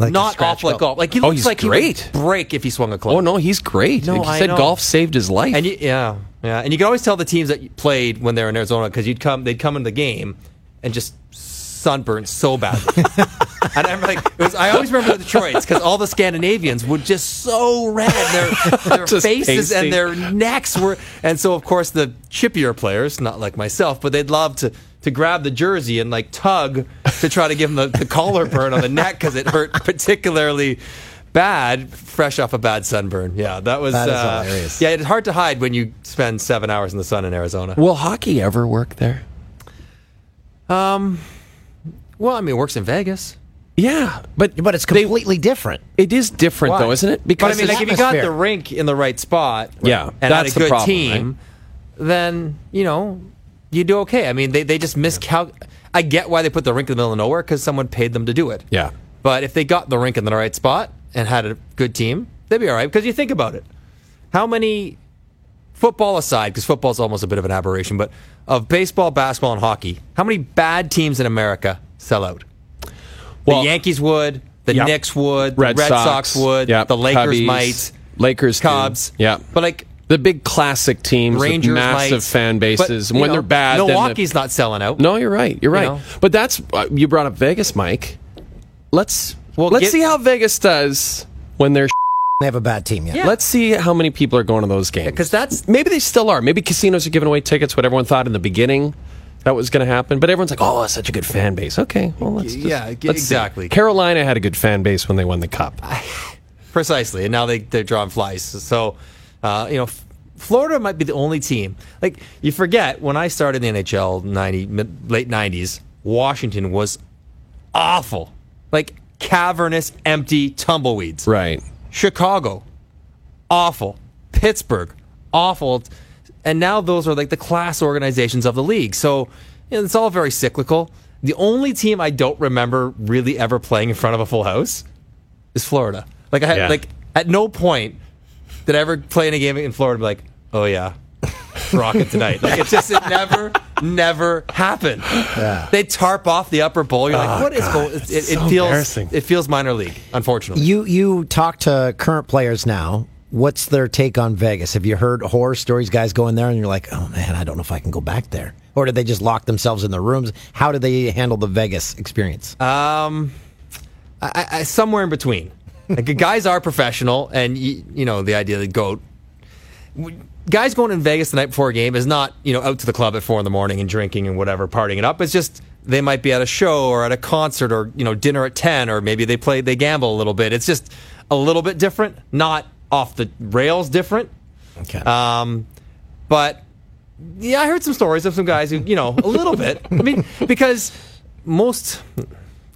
like not awful at golf. Like he Oh, looks he's like great. he would break if he swung a club. oh no, he's great. No, Like you I said know. golf saved his life. And you, yeah, yeah, and you can always tell the teams that you played when they were in Arizona because you'd come, they'd come in the game and just sunburn so badly. [LAUGHS] and I'm like, it was, I always remember the Detroits because all the Scandinavians were just so red. Their, [LAUGHS] their faces pasty. and their necks were, and so of course the chippier players, not like myself, but they'd love to to grab the jersey and like tug to try to give them the, the collar burn on the neck because it hurt particularly bad, fresh off a bad sunburn. Yeah, that was That uh, hilarious. Yeah, it's hard to hide when you spend seven hours in the sun in Arizona. Will hockey ever work there? Um, Well, I mean, it works in Vegas. Yeah, but But it's they- completely different. it is different though, isn't it? but I mean, like if you got the rink in the right spot, Yeah, and had that's a good problem, team, then you know you do okay. I mean, they they just miscal. I get why they put the rink in the middle of nowhere because someone paid them to do it. Yeah. but if they got the rink in the right spot and had a good team, they'd be all right. Because you think about it, how many football aside, because football's almost a bit of an aberration, but of baseball, basketball, and hockey, how many bad teams in America sell out? Well, the Yankees would, the Yep. Knicks would, Red, the Red Sox, would, Yep. the Lakers Cubbies, might, Lakers. Cubs. Yeah, But like the big classic teams Rangers with massive might. fan bases. But, and when know, they're bad, then the- Milwaukee's not selling out. No, you're right. You're right. know? But that's uh, you brought up Vegas, Mike. Let's Well, let's get- see how Vegas does when they're. They have a bad team yet. Yeah. Let's see how many people are going to those games. because that's maybe they still are. Maybe casinos are giving away tickets. What everyone thought in the beginning that was going to happen, but everyone's like, "Oh, such a good fan base." Okay, well, let's just, Yeah, let's see. exactly. Carolina had a good fan base when they won the cup. [LAUGHS] precisely, and now they they're drawing flies. So, uh, you know. F- Florida might be the only team. Like you forget when I started in the NHL, ninety mid, late nineties, Washington was awful, like cavernous, empty tumbleweeds. Right. Chicago, awful. Pittsburgh, awful. And now those are like the class organizations of the league. So you know, it's all very cyclical. The only team I don't remember really ever playing in front of a full house is Florida. Like I had, Yeah. like at no point did I ever play in a game in Florida and be like, oh yeah, rocket tonight. Like it just it never, never happened. Yeah. They tarp off the upper bowl. You're like, oh, what is going? It, it, it feels it feels minor league, unfortunately. You you talk to current players now. What's their take on Vegas? Have you heard horror stories? Guys go in there and you're like, oh man, I don't know if I can go back there. Or did they just lock themselves in their rooms? How did they handle the Vegas experience? Um, I, I, somewhere in between. Like guys are professional, and you, you know the idea that go. Guys going in Vegas the night before a game is not you know out to the club at four in the morning and drinking and whatever, partying it up. It's just they might be at a show or at a concert or you know dinner at ten or maybe they play they gamble a little bit. It's just a little bit different, not off the rails different. Okay. Um, but yeah, I heard some stories of some guys who, you know, a little bit. I mean, because most,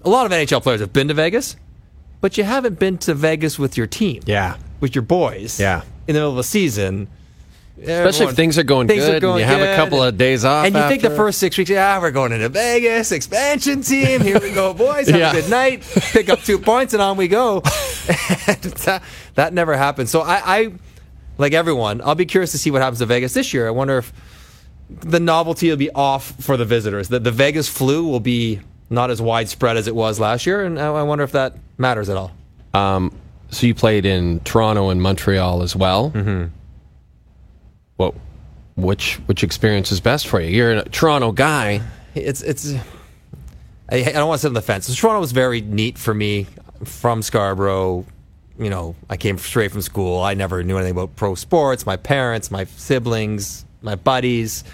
a lot of NHL players have been to Vegas, but you haven't been to Vegas with your team. Yeah. With your boys. Yeah. In the middle of the season. Especially if things are going things good are going and you have a couple of days off. And you think the first six weeks, yeah, we're going into Vegas, expansion team. Here we go, boys. Have [LAUGHS] Yeah. a good night. Pick up two points, and on we go. [LAUGHS] That, that never happened. So I, I, like everyone, I'll be curious to see what happens to Vegas this year. I wonder if the novelty will be off for the visitors. That the Vegas flu will be not as widespread as it was last year, and I wonder if that matters at all. So you played in Toronto and Montreal as well. Mm-hmm. What, which which experience is best for you? You're a Toronto guy. it's it's I, I don't want to sit on the fence. So Toronto was very neat for me from Scarborough. You know, I came straight from school. I never knew anything about pro sports. My parents, my siblings, my buddies,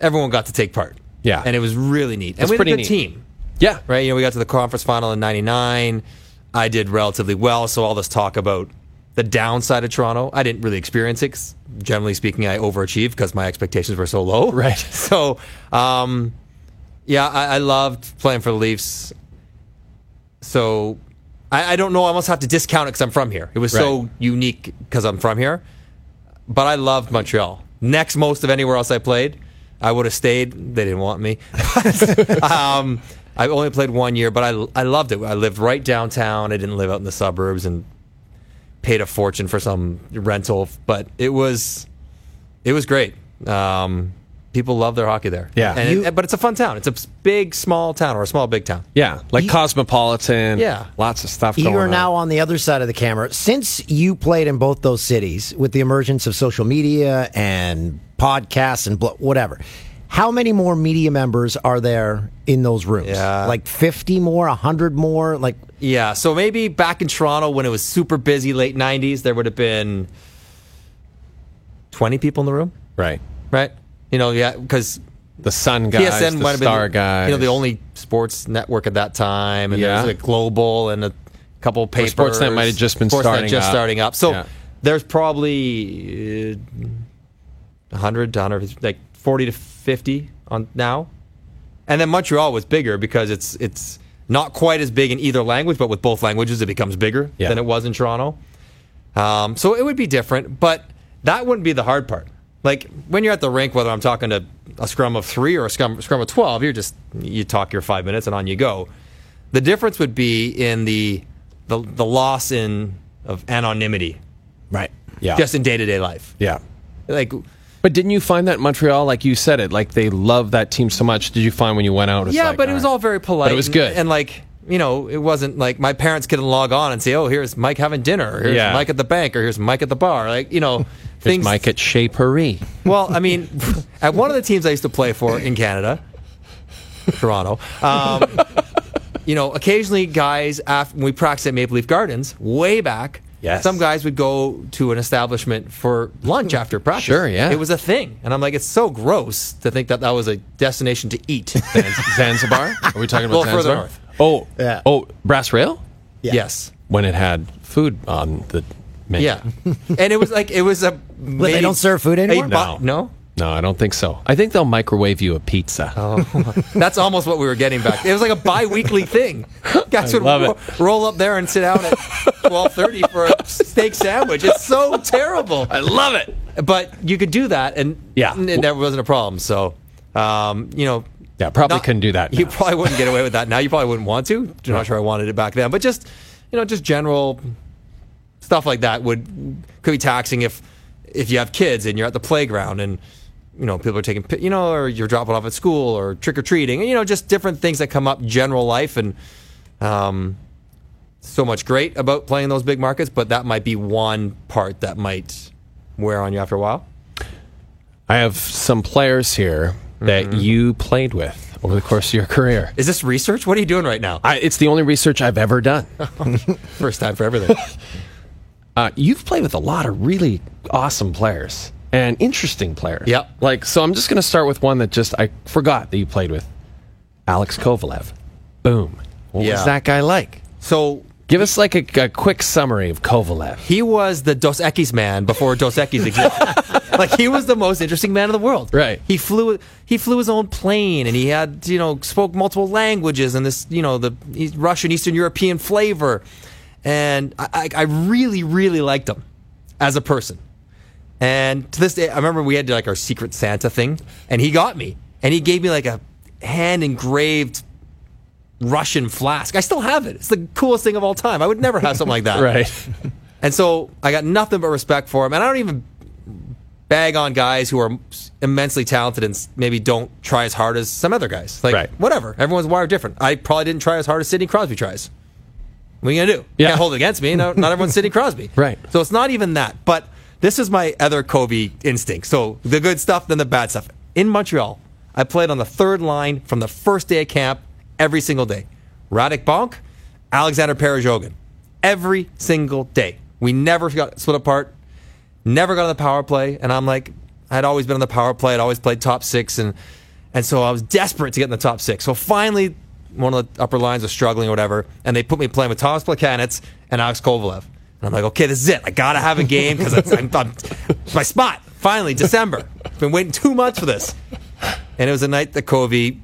everyone got to take part. Yeah. and it was really neat. That's and we had pretty a good neat. team, Yeah, right? You know, we got to the conference final in '99. I did relatively well. So all this talk about the downside of Toronto, I didn't really experience it. 'cause generally speaking, I overachieved because my expectations were so low. [LAUGHS] Right. [LAUGHS] So, um, yeah, I, I loved playing for the Leafs. So, I, I don't know. I almost have to discount it because I'm from here. It was so unique because I'm from here. But I loved Montreal. Next most of anywhere else I played, I would have stayed. They didn't want me. [LAUGHS] um, I only played one year, but I, I loved it. I lived right downtown. I didn't live out in the suburbs and paid a fortune for some rental, but it was it was great. Um, people love their hockey there. Yeah. and You- it, but it's a fun town. It's a big small town or a small big town. yeah, like Cosmopolitan. Yeah. lots of stuff. You going are on. now on the other side of the camera. Since you played in both those cities with the emergence of social media and podcasts and blo- whatever, How many more media members are there in those rooms? Yeah. Like 50 more, 100 more? Like, Yeah, so maybe back in Toronto when it was super busy, late '90s, there would have been 20 people in the room, Right. right? You know, yeah, because The Sun guys, TSN the might have Star been, guys. you know, the only sports network at that time, and Yeah. there was like Global and a couple of papers. Sportsnet might have just been Sportsnet starting just up. starting up. So Yeah. there's probably uh, 100 to 100, like 40 to 50 on now. And then Montreal was bigger because it's it's not quite as big in either language, but with both languages, it becomes bigger Yeah. than it was in Toronto. Um, so it would be different, but that wouldn't be the hard part. Like when you're at the rink, whether I'm talking to a scrum of three or a scrum, scrum of 12, you're just, you talk your five minutes and on you go. The difference would be in the, the, the loss in of anonymity, right. yeah. just in day to day life. yeah. Like, But didn't you find that Montreal, like you said it, like they love that team so much? Did you find when you went out? yeah, like, but it was all very polite. But it was good. And, like, you know, it wasn't like my parents couldn't log on and say, oh, here's Mike having dinner, or here's Yeah. Mike at the bank, or here's Mike at the bar. Like, you know, [LAUGHS] things. Mike at Chez Parée. Well, I mean, [LAUGHS] at one of the teams I used to play for in Canada, Toronto, um, [LAUGHS] you know, occasionally guys, after we practiced at Maple Leaf Gardens, way back, Yes. some guys would go to an establishment for lunch after [LAUGHS] practice. Sure, yeah. It was a thing. And I'm like, it's so gross to think that that was a destination to eat. [LAUGHS] Zanzibar? Are we talking about [LAUGHS] Well, further Zanzibar? north. Oh, Yeah. oh, Brass Rail? Yes. When it had food on the menu. Yeah. and it was like, it was a. But they don't serve food anymore? No. no? No, I don't think so. I think they'll microwave you a pizza. Oh. [LAUGHS] That's almost what we were getting back. It was like a bi-weekly thing. Guys I would ro- roll up there and sit down at twelve thirty for a steak sandwich. It's so terrible. I love it. But you could do that, and Yeah. it never wasn't a problem. So, um, you know, Yeah, probably not- couldn't do that. You probably wouldn't get away with that [LAUGHS] now. You probably wouldn't want to. I'm not sure I wanted it back then, but just you know, just general stuff like that would could be taxing if if you have kids and you're at the playground and you know people are taking you know or you're dropping off at school or trick or treating you know just different things that come up general life and um, so much great about playing those big markets, but that might be one part that might wear on you after a while. I have some players here that Mm-hmm. you played with over the course of your career. Is this research? What are you doing right now? I, it's the only research I've ever done. [LAUGHS] First time for everything. [LAUGHS] Uh, you've played with a lot of really awesome players and interesting players. Yep. Like, so I'm just going to start with one that just I forgot that you played with, Alex Kovalev. Boom. What Yeah. was that guy like? so Give us like a, a quick summary of Kovalev. he was the Dos Equis man before Dos Equis existed. [LAUGHS] like he was the most interesting man in the world. Right. He flew he flew his own plane and he had you know spoke multiple languages and this you know the Russian Eastern European flavor, and I, I I really really liked him as a person. And to this day, I remember we had like our Secret Santa thing, and he got me, and he gave me like a hand engraved Russian flask. I still have it. It's the coolest thing of all time. I would never have something like that. [LAUGHS] Right. [LAUGHS] And so I got nothing but respect for him. And I don't even bag on guys who are immensely talented and maybe don't try as hard as some other guys. Like, Right. whatever. Everyone's wired different. I probably didn't try as hard as Sidney Crosby tries. What are you going to do? Yeah. Can't hold it against me. No, not everyone's Sidney Crosby. [LAUGHS] Right. So it's not even that. But this is my other Kobe instinct. So the good stuff, then the bad stuff. In Montreal, I played on the third line from the first day of camp every single day. Radek Bonk, Alexander Perezhogin. Every single day. We never got split apart, never got on the power play. And I'm like, I'd always been on the power play. I'd always played top six. And, and so I was desperate to get in the top six. So finally, one of the upper lines was struggling or whatever. And they put me playing with Thomas Plekanec and Alex Kovalev. And I'm like, okay, this is it. I got to have a game because I'm, I'm, it's my spot. Finally, December. I've been waiting two months for this. And it was a night that Kovy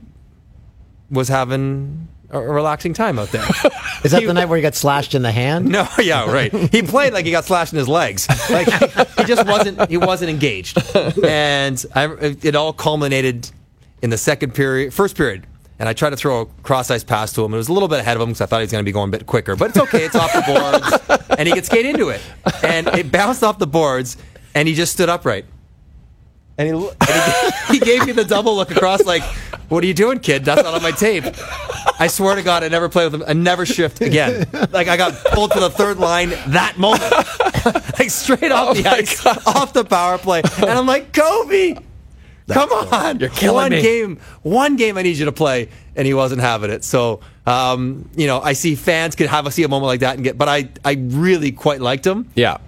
was having a a relaxing time out there. [LAUGHS] Is that He- the night where he got slashed in the hand? No, [LAUGHS] yeah, right. He played like he got slashed in his legs. Like he just wasn't he wasn't engaged. And I, it all culminated in the second period, first period. And I tried to throw a cross ice pass to him. It was a little bit ahead of him because I thought he was going to be going a bit quicker. But it's okay. It's off the boards, and he could skate into it. And it bounced off the boards, and he just stood upright. And he, and he, he gave me the double look across, like, "What are you doing, kid? That's not on my tape." I swear to God, I never play with him. I never shift again. Like I got pulled to the third line that moment, [LAUGHS] like straight off oh the ice, off the power play, and I'm like, Kovy, Come on, You're killing one me. game, one game. I need you to play, and he wasn't having it. So, um, you know, I see fans could have a see a moment like that and get, but I, I really quite liked him. Yeah.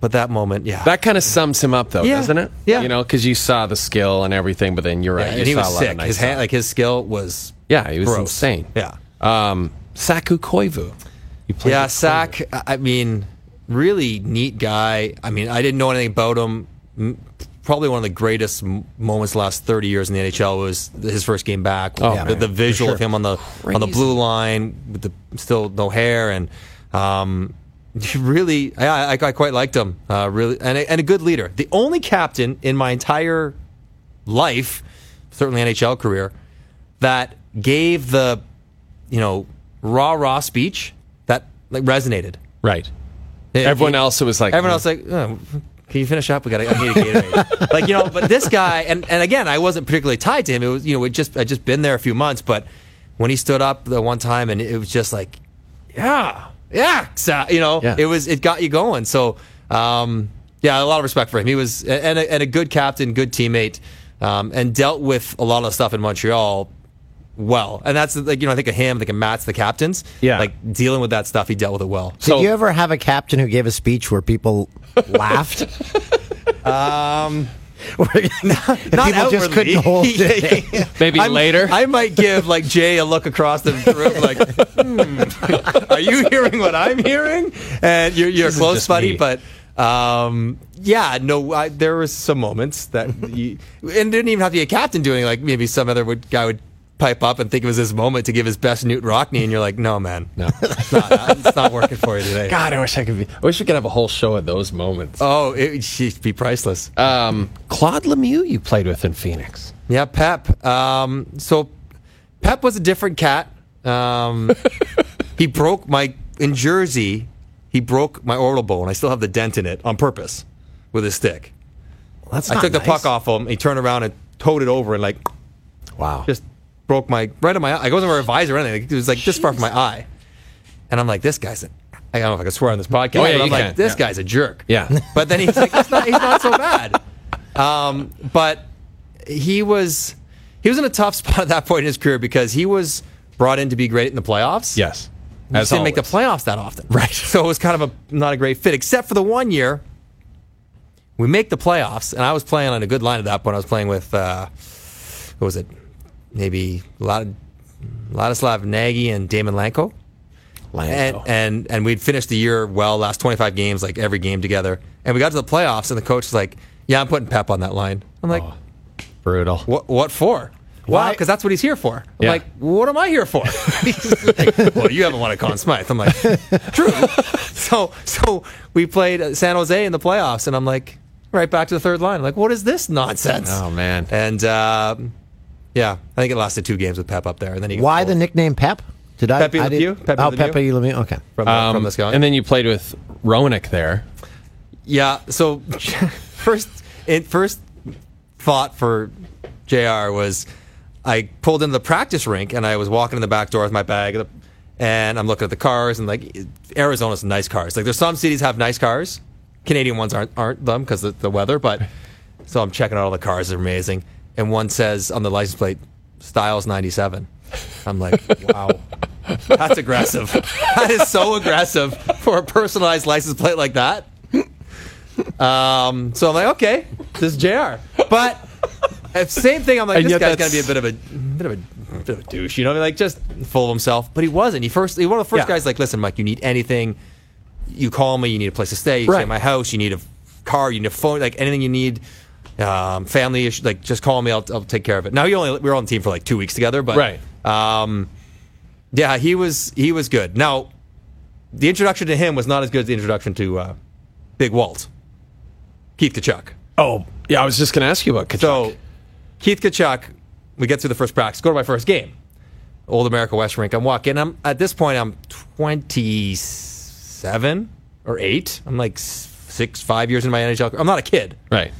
But that moment, yeah, That kind of sums him up, though, Yeah. doesn't it? Yeah. You know, because you saw the skill and everything, but then you're right. Yeah, you and he was sick. Nice his hand, like his skill was yeah, he was gross. insane. Yeah. Um, Saku Koivu. You played Yeah, with Sack. Koivu. I I mean, really neat guy. I mean, I didn't know anything about him. M- Probably one of the greatest moments the last thirty years in the NHL was his first game back. Oh, the, man, the visual for of him on the on the blue line with the still no hair and. Um, [LAUGHS] Really, I, I, I quite liked him. Uh, really, and a, and a good leader. The only captain in my entire life, certainly NHL career, that gave the, you know, rah rah speech that like resonated. Right. It- Everyone it- else was like, everyone else like, oh, can you finish up? We got I need a Gatorade. [LAUGHS] like you know, but this guy, and and again, I wasn't particularly tied to him. It was you know, we just I just been there a few months, but when he stood up the one time, and it was just like, yeah, yeah, sa- you know, Yeah. it was it got you going. So um, yeah, a lot of respect for him. He was and a, and a good captain, good teammate, um, and dealt with a lot of stuff in Montreal well. And that's like you know, I think of him, I think of Mats the captains. Yeah. like dealing with that stuff, he dealt with it well. So- Did you ever have a captain who gave a speech where people [LAUGHS] laughed? um, [LAUGHS] Not people just outwardly. couldn't hold it. [LAUGHS] Maybe I'm- later. I might give like Jay a look across the room, like, hmm, "Are you hearing what I'm hearing?" And you're, you're close, buddy. me. But um, yeah, no, I, there was some moments that, you, and didn't even have to be a captain doing. Like maybe some other would, guy would pipe up and think it was his moment to give his best Knute Rockne, and you're like, "No, man, No. [LAUGHS] it's not, it's not working for you today." God, I wish I could be. I wish we could have a whole show of those moments. Oh, it, she'd be priceless. Um, Claude Lemieux, you played with in Phoenix. Yeah, Pep. Um, so Pep was a different cat. Um, [LAUGHS] he broke my in Jersey. He broke my orbital bone. I still have the dent in it on purpose with his stick. That's I took the puck off him. He turned around and towed it over and like Wow. just broke my right in my eye. I wasn't wearing a visor or anything. It was like this far from my eye. And I'm like, this guy's a, I don't know if I can swear on this podcast. Oh, yeah, but I'm like, can, this yeah. guy's a jerk. Yeah. But then he's like, it's not, he's not so [LAUGHS] bad. Um, but he was he was in a tough spot at that point in his career because he was brought in to be great in the playoffs. Yes. He didn't make the playoffs that often. Right. So it was kind of a not a great fit, except for the one year we make the playoffs, and I was playing on a good line at that point. I was playing with uh, what was it? Maybe a lot of Ladislav Nagy and Daymond Langkow. And, and and we'd finished the year well, last 25 games, like every game together. And we got to the playoffs, and the coach was like, "Yeah, I'm putting Pep on that line." I'm like, Brutal. "What? What for?" Why- because that's what he's here for. I'm Yeah. like, what am I here for? [LAUGHS] [LAUGHS] Like, well, you haven't won a Conn Smythe. I'm like, [LAUGHS] true. so, so we played uh, San Jose in the playoffs, and I'm like, right back to the third line. I'm like, what is this nonsense? Oh, man. And um yeah, I think it lasted two games with Pep up there, and then he Why the nickname Pep? Did I? Pepe I Le did- Pew? Pepe oh, Le Pew? Pepe Lemieux. Okay. from, Um, from this guy? and then you played with Roenick there. Yeah. So [LAUGHS] first, in first thought for Jr. was I pulled into the practice rink and I was walking in the back door with my bag, and I'm looking at the cars and like Arizona's nice cars. Like there's some cities have nice cars, Canadian ones aren't aren't them because of the weather. But so I'm checking out all the cars. They're amazing, and one says on the license plate Styles 97. I'm like, wow. That's aggressive. That is so aggressive for a personalized license plate like that. Um, so I'm like, okay, this is Jr. But same thing. I'm like, And this guy's gonna be a bit of a bit of a bit of a douche, you know, like just full of himself. But he wasn't. He first, he one of the first Yeah. guys. Like, listen, Mike, you need anything, you call me. You need a place to stay. You stay at my house. You need a car. You need a phone. Like anything you need. Um, family issue, like just call me. I'll, I'll take care of it. Now he only we were on the team for like two weeks together, but Right. Um, yeah, he was he was good. Now, the introduction to him was not as good as the introduction to uh, Big Walt, Keith Tkachuk. Oh, yeah. I was just going to ask you about Tkachuk. So, Keith Tkachuk, we get through the first practice, go to my first game, Old America West Rink. I'm walking. I'm at this point. I'm 27 or eight. I'm like six, five years in my NHL. I'm not a kid. right.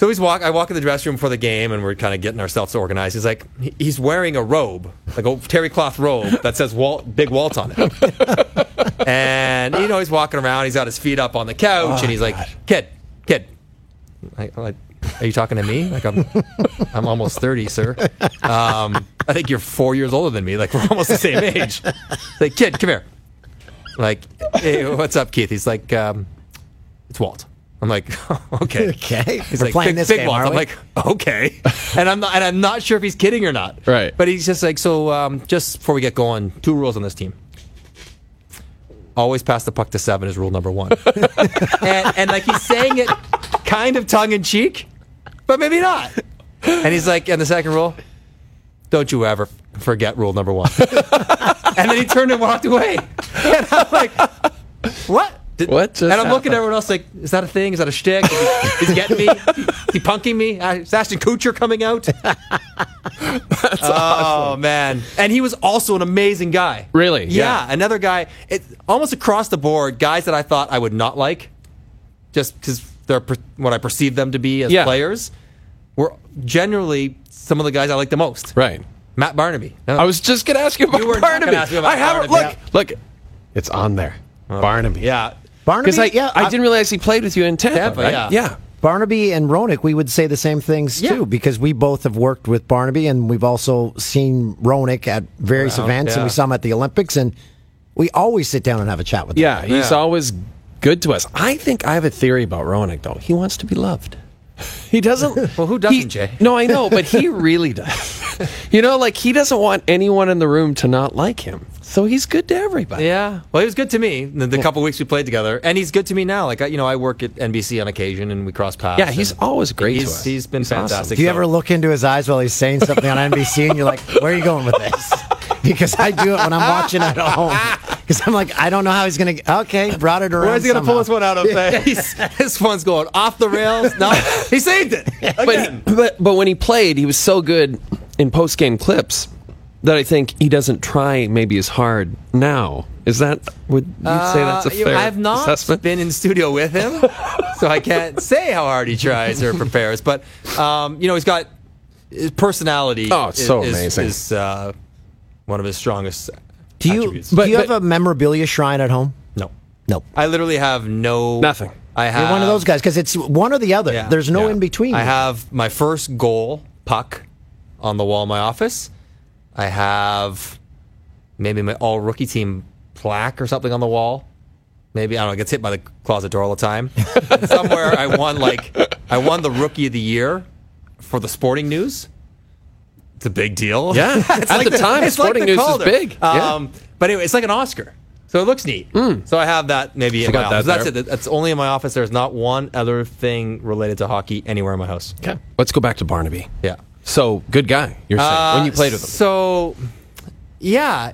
So he's walk. I walk in the dressing room for the game, and we're kind of getting ourselves organized. He's like, he's wearing a robe, like a terry cloth robe that says Walt, Big Walt on it. [LAUGHS] and you know, he's walking around. He's got his feet up on the couch, and he's like, "Kid, kid." I, I'm like, Are you talking to me? Like I'm, I'm almost thirty, sir. Um, I think you're four years older than me. Like we're almost the same age. Like kid, come here. Like, hey, what's up, Keith? He's like, um, it's Walt. I'm like, [LAUGHS] okay. Okay. He's We're like, playing big, this big game. I'm like, okay. and I'm not, and I'm not sure if he's kidding or not. Right. But he's just like, so um, just before we get going, two rules on this team. Always pass the puck to seven is rule number one. [LAUGHS] and, and like he's saying it kind of tongue in cheek, but maybe not. And he's like, and the second rule, don't you ever forget rule number one. [LAUGHS] and then he turned and walked away. And I'm like, what? Did- What just and I'm looking at everyone else like, is that a thing? Is that a shtick? Is he, is he getting me? Is he punking me? Uh, Is Ashton Kutcher coming out? [LAUGHS] That's oh man! And he was also an amazing guy. Really? Yeah. Yeah. Another guy. It almost across the board, guys that I thought I would not like, just because they're what I perceive them to be as Yeah. players, were generally some of the guys I like the most. Right. Matt Barnaby. I was just gonna ask you about You Barnaby. ask about I haven't. Barnaby. Look, look, it's on there. Barnaby. yeah. Barnaby, Because I, yeah, I didn't realize he played with you in Tampa. Tampa, right? yeah. yeah. Barnaby and Roenick, we would say the same things Yeah. too, because we both have worked with Barnaby and we've also seen Roenick at various Wow, events and we saw him at the Olympics and we always sit down and have a chat with Yeah, him. he's Yeah. always good to us. I think I have a theory about Roenick, though. He wants to be loved. He doesn't. [LAUGHS] Well, who doesn't, he- Jay? No, I know, but he [LAUGHS] really does. you know, like he doesn't want anyone in the room to not like him. So he's good to everybody. Yeah. Well, he was good to me the, the couple weeks we played together, and he's good to me now. Like I, you know, I work at NBC on occasion, and we cross paths. Yeah, he's always great to he's, us. He's been He's awesome. fantastic. Do you So- ever look into his eyes while he's saying something on NBC and you're like, where are you going with this? [LAUGHS] Because I do it when I'm watching at home. Because I'm like, I don't know how he's going to. Okay, brought it around. Where's he going to pull this one out of? He's, [LAUGHS] this one's going off the rails. No, he saved it. [LAUGHS] But, Again. but but when he played, he was so good in post game clips that I think he doesn't try maybe as hard now. Is that would you say that's a Uh, you- fair I've not assessment? been in studio with him, so I can't [LAUGHS] say how hard he tries or prepares. But um, you know, he's got his personality. Oh, it's is, so is- amazing. Is uh, one of his strongest Do you, attributes. do you But- have a memorabilia shrine at home? no, No. I literally have no Nothing. I have You're one of those guys because it's one or the other. Yeah, There's no yeah. in between. I have my first goal puck on the wall in my office. I have maybe my all rookie team plaque or something on the wall. Maybe I don't know. It gets hit by the closet door all the time. [LAUGHS] Somewhere I won like I won the rookie of the year for the Sporting News. It's a big deal. Yeah. [LAUGHS] At like the time, it's like Sporting the News Calder. big. Yeah. Um, but anyway, it's like an Oscar. So it looks neat. So I have that maybe in my got that office. That's it. That's only in my office. There's not one other thing related to hockey anywhere in my house. Okay. Let's go back to Barnaby. Yeah. So good guy. You're saying when you played with him. Uh, So, yeah,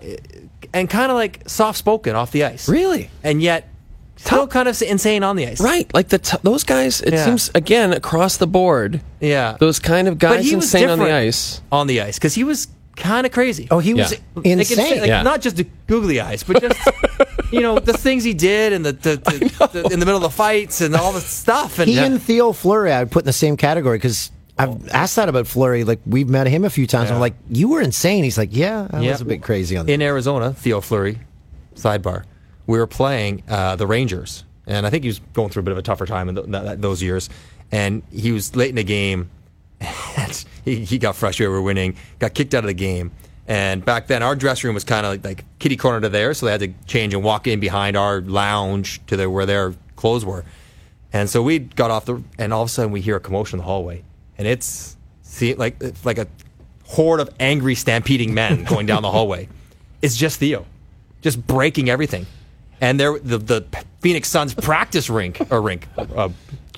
and kind of like soft spoken off the ice. Really? And yet, still kind of insane on the ice. Right, like the t- those guys. It Yeah. seems again across the board. Yeah. Those kind of guys he was insane on the different ice. On the ice. Because he was kind of crazy. Oh, he was Yeah. Like, insane. insane. Like, Yeah. Not just the googly eyes, but just, [LAUGHS] you know, the things he did and the, the, the, the in the middle of the fights and all the stuff. And He and Theo Fleury, I would put in the same category because I've asked that about Fleury. Like we've met him a few times. I'm like, you were insane. He's like, yeah, I Yeah. was a bit crazy on that. in Arizona, Theo Fleury, sidebar, we were playing uh, the Rangers, and I think he was going through a bit of a tougher time in th- that, those years. And he was late in the game, and [LAUGHS] he, he got frustrated. We were winning, got kicked out of the game. And back then, our dressing room was kind of like, like kitty corner to theirs, so they had to change and walk in behind our lounge to the, where their clothes were. And so we got off the, and all of a sudden we hear a commotion in the hallway, and it's see like it's like a horde of angry stampeding men going down the hallway. [LAUGHS] It's just Theo, just breaking everything, and there the the Phoenix Suns practice rink or rink uh,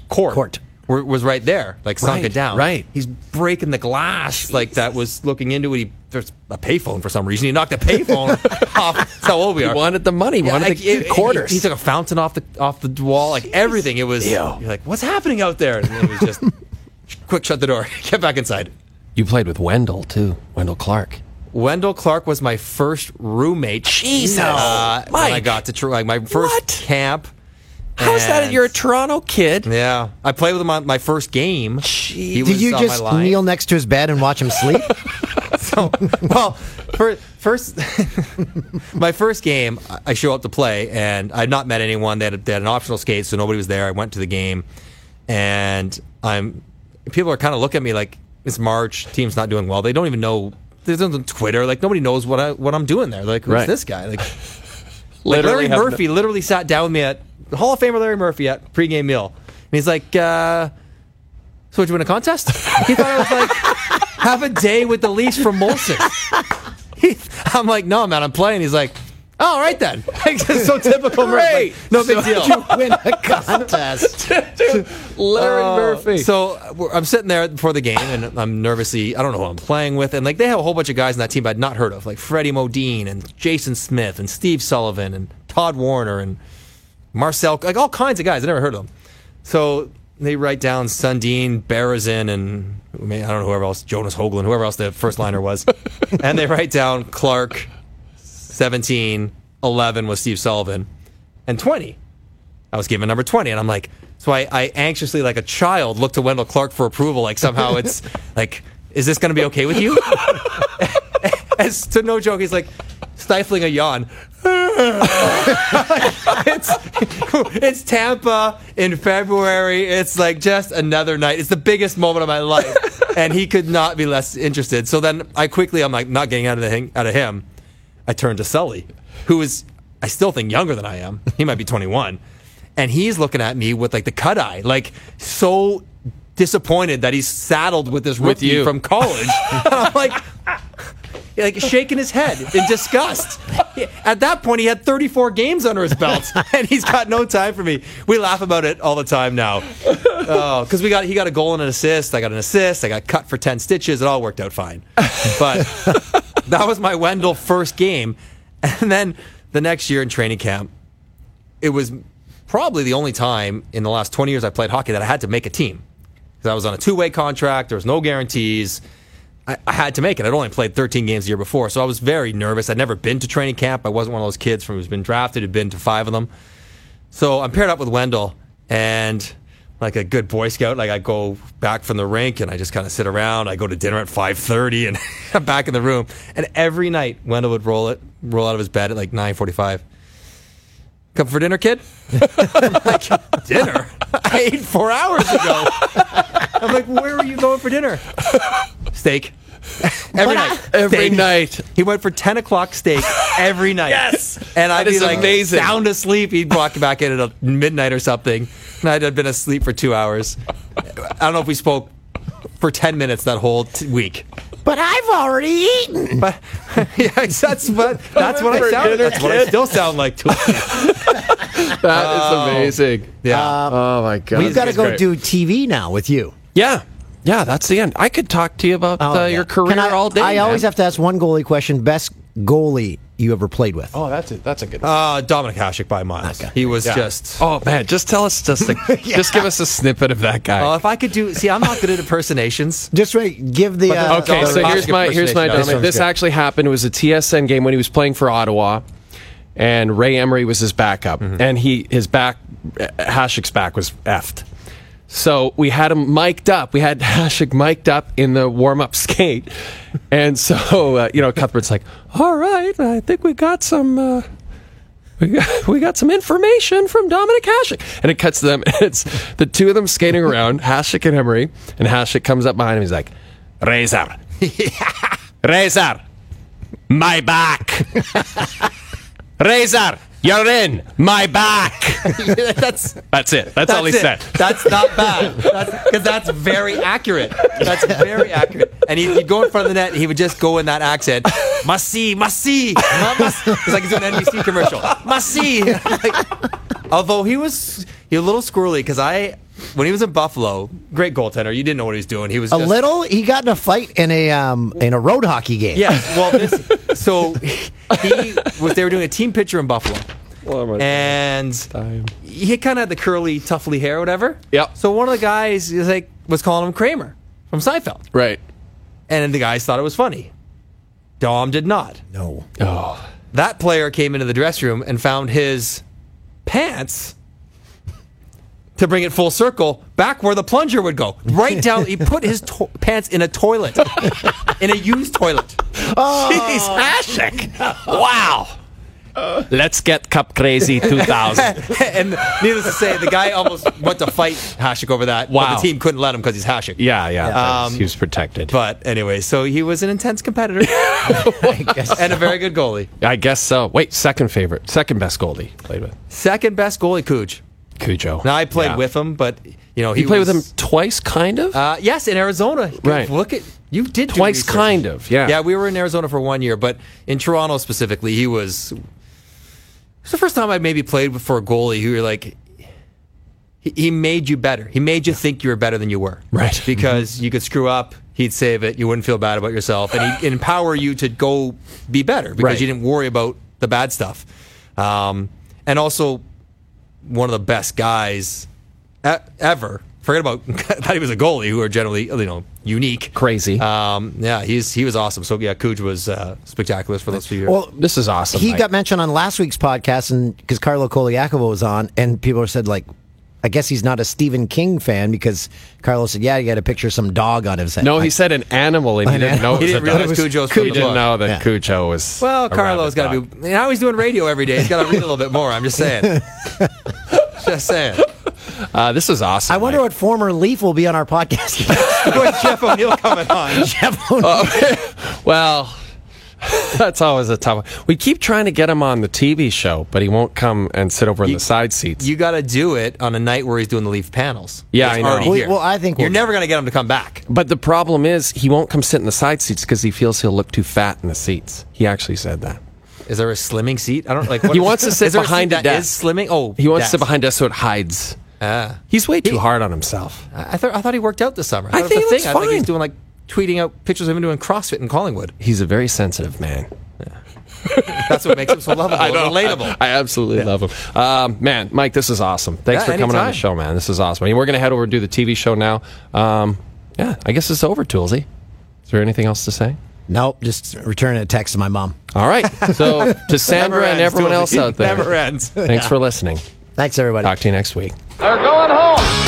court Court. were- was right there, like sunk Right, it down. right. he's breaking the glass like that was looking into it. He, there's a payphone for some reason. He knocked a payphone [LAUGHS] off. That's how old we He are. wanted the money. Yeah, wanted like, the it- it- quarters. He, he took a fountain off the off the wall, like everything. It was Ew. you're like, what's happening out there? And it was just [LAUGHS] quick, shut the door, [LAUGHS] get back inside. you played with Wendell too. Wendell Clark. Wendell Clark was my first roommate. Jesus. uh, when I got to tr- like my first What? camp. How's that? You're a Toronto kid. Yeah, I played with him on my first game. He Did you just kneel next to his bed and watch him sleep? [LAUGHS] So, well, for, first, [LAUGHS] my first game, I- I show up to play, and I'd not met anyone. They had, they had an optional skate, so nobody was there. I went to the game, and I'm people are kind of looking at me like it's March, team's not doing well. They don't even know. There's on Twitter, like nobody knows what I what I'm doing there. Like, who's Right. this guy? Like, [LAUGHS] like Larry have no- Murphy literally sat down with me at Hall of Famer Larry Murphy at pregame meal, and he's like, uh, "So, did you win a contest?" [LAUGHS] He thought I was like, "Have a day with the Leafs from Molson." He, [LAUGHS] I'm like, "No, man, I'm playing." He's like, "All right then." [LAUGHS] So typical, Murph. Like, no big deal. You win a contest. [LAUGHS] Larry Uh, Murphy. So I'm sitting there before the game, and I'm nervously. I don't know who I'm playing with, and like they have a whole bunch of guys in that team I'd not heard of, like Freddie Modin and Jason Smith and Steve Sullivan and Todd Warriner and Marcel, like all kinds of guys. I never heard of them. So they write down Sundin, Berezin, and I don't know whoever else, Jonas Hoglund, whoever else the first liner was, [LAUGHS] and they write down Clark, 17, 11 was Steve Sullivan, and 20. I was given number 20, and I'm like, so I, I anxiously, like a child, look to Wendell Clark for approval. Like somehow it's [LAUGHS] like, is this going to be okay with you? [LAUGHS] As to no joke, he's like stifling a yawn. [LAUGHS] it's, it's Tampa in February. It's like just another night. It's the biggest moment of my life, and he could not be less interested. So then I quickly, I'm like, not getting out of the out of him. I turned to Sully, who is, I still think younger than I am. He might be 21, and he's looking at me with like the cut eye, like so disappointed that he's saddled with this With rookie you. from college. and [LAUGHS] [LAUGHS] I'm like, [LAUGHS] like shaking his head in disgust. At that point, he had 34 games under his belt, and he's got no time for me. We laugh about it all the time now. Oh, because we got he got a goal and an assist. I got an assist. I got cut for 10 stitches. It all worked out fine. But [LAUGHS] that was my Wendell first game, and then the next year in training camp, it was probably the only time in the last 20 years I played hockey that I had to make a team because I was on a two way contract. There was no guarantees. I, I had to make it. I'd only played 13 games the year before, so I was very nervous. I'd never been to training camp. I wasn't one of those kids from who's been drafted, who'd been to five of them. So I'm paired up with Wendell, and like a good Boy Scout, like I go back from the rink and I just kind of sit around. I go to dinner at 5:30, and [LAUGHS] I'm back in the room. And every night, Wendell would roll it, roll out of his bed at like 9:45. Come for dinner, kid? [LAUGHS] Like, dinner? I ate four hours ago. [LAUGHS] I'm like, where are you going for dinner? Steak. Every night. Every Steak. night. He went for 10 o'clock steak every night. Yes! And I'd That be like amazing. sound asleep. He'd walk back in at midnight or something. And I'd have been asleep for two hours. I don't know if we spoke for 10 minutes that whole t- week. But I've already eaten. But [LAUGHS] yeah, that's what that's what I For sound. dinner, That's what I kid. still sound like to him. [LAUGHS] That is oh. amazing. Yeah. oh my god. We've got to go great. do TV now with you. Yeah. Yeah, that's the end. I could talk to you about Oh, uh, yeah. your career I, all day. I always have to ask one goalie question. Best goalie you ever played with? Oh, that's it. That's a good. Uh, Dominic Hasek by miles. He was Yeah. just. Oh man, just tell us just like, [LAUGHS] just give us a snippet of that guy. Oh, if I could do, see, I'm not good at impersonations. [LAUGHS] Just wait. Give the. Uh, okay, so here's my here's my impersonation. This Dominic. This good. actually happened. It was a TSN game when he was playing for Ottawa, and Ray Emery was his backup, Mm-hmm. and he his back Hasek's back was effed. So we had him mic'd up. We had [LAUGHS] Hasek mic'd up in the warm up skate, and so uh, you know Cuthbert's like, "All right, I think we got some." Uh, we got, [LAUGHS] we got some information from Dominic Hasek. And it cuts to them. And [LAUGHS] it's the two of them skating around, Hasek and Emery. And Hasek comes up behind him. He's like, Razor. Razor. My back. Razor. You're in. My back. [LAUGHS] that's That's it. That's, all he it. said. That's not bad. Because that's, very accurate. That's very accurate. And he'd, he'd go in front of the net and he would just go in that accent. Must see, must see. Must, must. It's like he's doing an NBC commercial. Must see. Like, although he was, he was a little squirrely because I, when he was in Buffalo, great goaltender. You didn't know what he was doing. He was a just, little. He got in a fight in a um in a road hockey game. Yes. Well, this, so [LAUGHS] he was. They were doing a team picture in Buffalo, and he kind of had the curly, tuffly hair, or whatever. Yep. So one of the guys is like was calling him Kramer from Seinfeld, Right. and the guys thought it was funny. Dom did not. No. Oh. That player came into the dressing room and found his pants. To bring it full circle, back where the plunger would go, right down. He put his to- pants in a toilet, [LAUGHS] in a used toilet. Oh. Jeez, Hasek. Wow. Let's get Cup Crazy 2000. [LAUGHS] and [LAUGHS] needless to say, the guy almost went to fight Hasek over that. Wow. But the team couldn't let him because he's Hasek. yeah, yeah. Um, he was protected. But anyway, so he was an intense competitor and a very good goalie. I guess so. Wait, second favorite, second best goalie played with Second best goalie, Cooch. Cujo. Now I played Yeah. with him, but you know he You played with him twice, kind of. Uh, yes, in Arizona. Right. Look at you did twice, research. kind of. Yeah. Yeah, we were in Arizona for one year, but in Toronto specifically, he was. It's the first time I maybe played for a goalie who you're like. He, he made you better. He made you think you were better than you were. Right. [LAUGHS] Because you could screw up, he'd save it. You wouldn't feel bad about yourself, and he'd empower you to go be better because Right. you didn't worry about the bad stuff. Um, and also, one of the best guys e- ever. Forget about [LAUGHS] that he was a goalie, who are generally you know unique, Crazy. Um, yeah, he's he was awesome. So yeah, Cooch was uh, spectacular for those few years. Well, This is awesome. he Mike. got mentioned on last week's podcast, and because Carlo Colaiacovo was on, and people said like, I guess he's not a Stephen King fan because Carlo said, yeah, he had a picture of some dog on his head. No, he I- said an animal, and he An didn't know. animal. it he didn't a realize dog. Cujo's He didn't know that Yeah. Cujo was. well, a Carlo's got to dog. be now he's doing radio every day. He's got to read a little bit more. I'm just saying. [LAUGHS] just saying. Uh, this is awesome. I wonder Mike. what former Leaf will be on our podcast. [LAUGHS] When's Jeff O'Neill coming on? Jeff O'Neill. [LAUGHS] Well, [LAUGHS] that's always a tough one. We keep trying to get him on the TV show, but he won't come and sit over in the side seats. You got to do it on a night where he's doing the Leaf panels. Yeah, It's I know. already Well, here. well, I think you're we'll- never going to get him to come back. but the problem is, he won't come sit in the side seats because he feels he'll look too fat in the seats. He actually said that. Is there a slimming seat? I don't like. What He is- wants to [LAUGHS] sit is behind a a seat that desk. is slimming. Oh, He wants to sit behind us so it hides. Ah. He's way too hard on himself. I thought I thought he worked out this summer. I thought it think a he thing. looks I think he's doing like tweeting out pictures of him doing CrossFit in Collingwood. He's a very sensitive man. [LAUGHS] That's what makes him so lovable [LAUGHS] and relatable. I absolutely love him. Um, man, Mike, this is awesome. Thanks Yeah, for coming on the show, man. This is awesome. I mean, we're going to head over and do the TV show now. Um, yeah, I guess it's over, Toolsy. Is there anything else to say? nope, just returning a text to my mom. All right. [LAUGHS] So to Sandra and everyone Toolsy. else out there, Never ends. thanks for listening. Thanks, everybody. Talk to you next week. They're going home.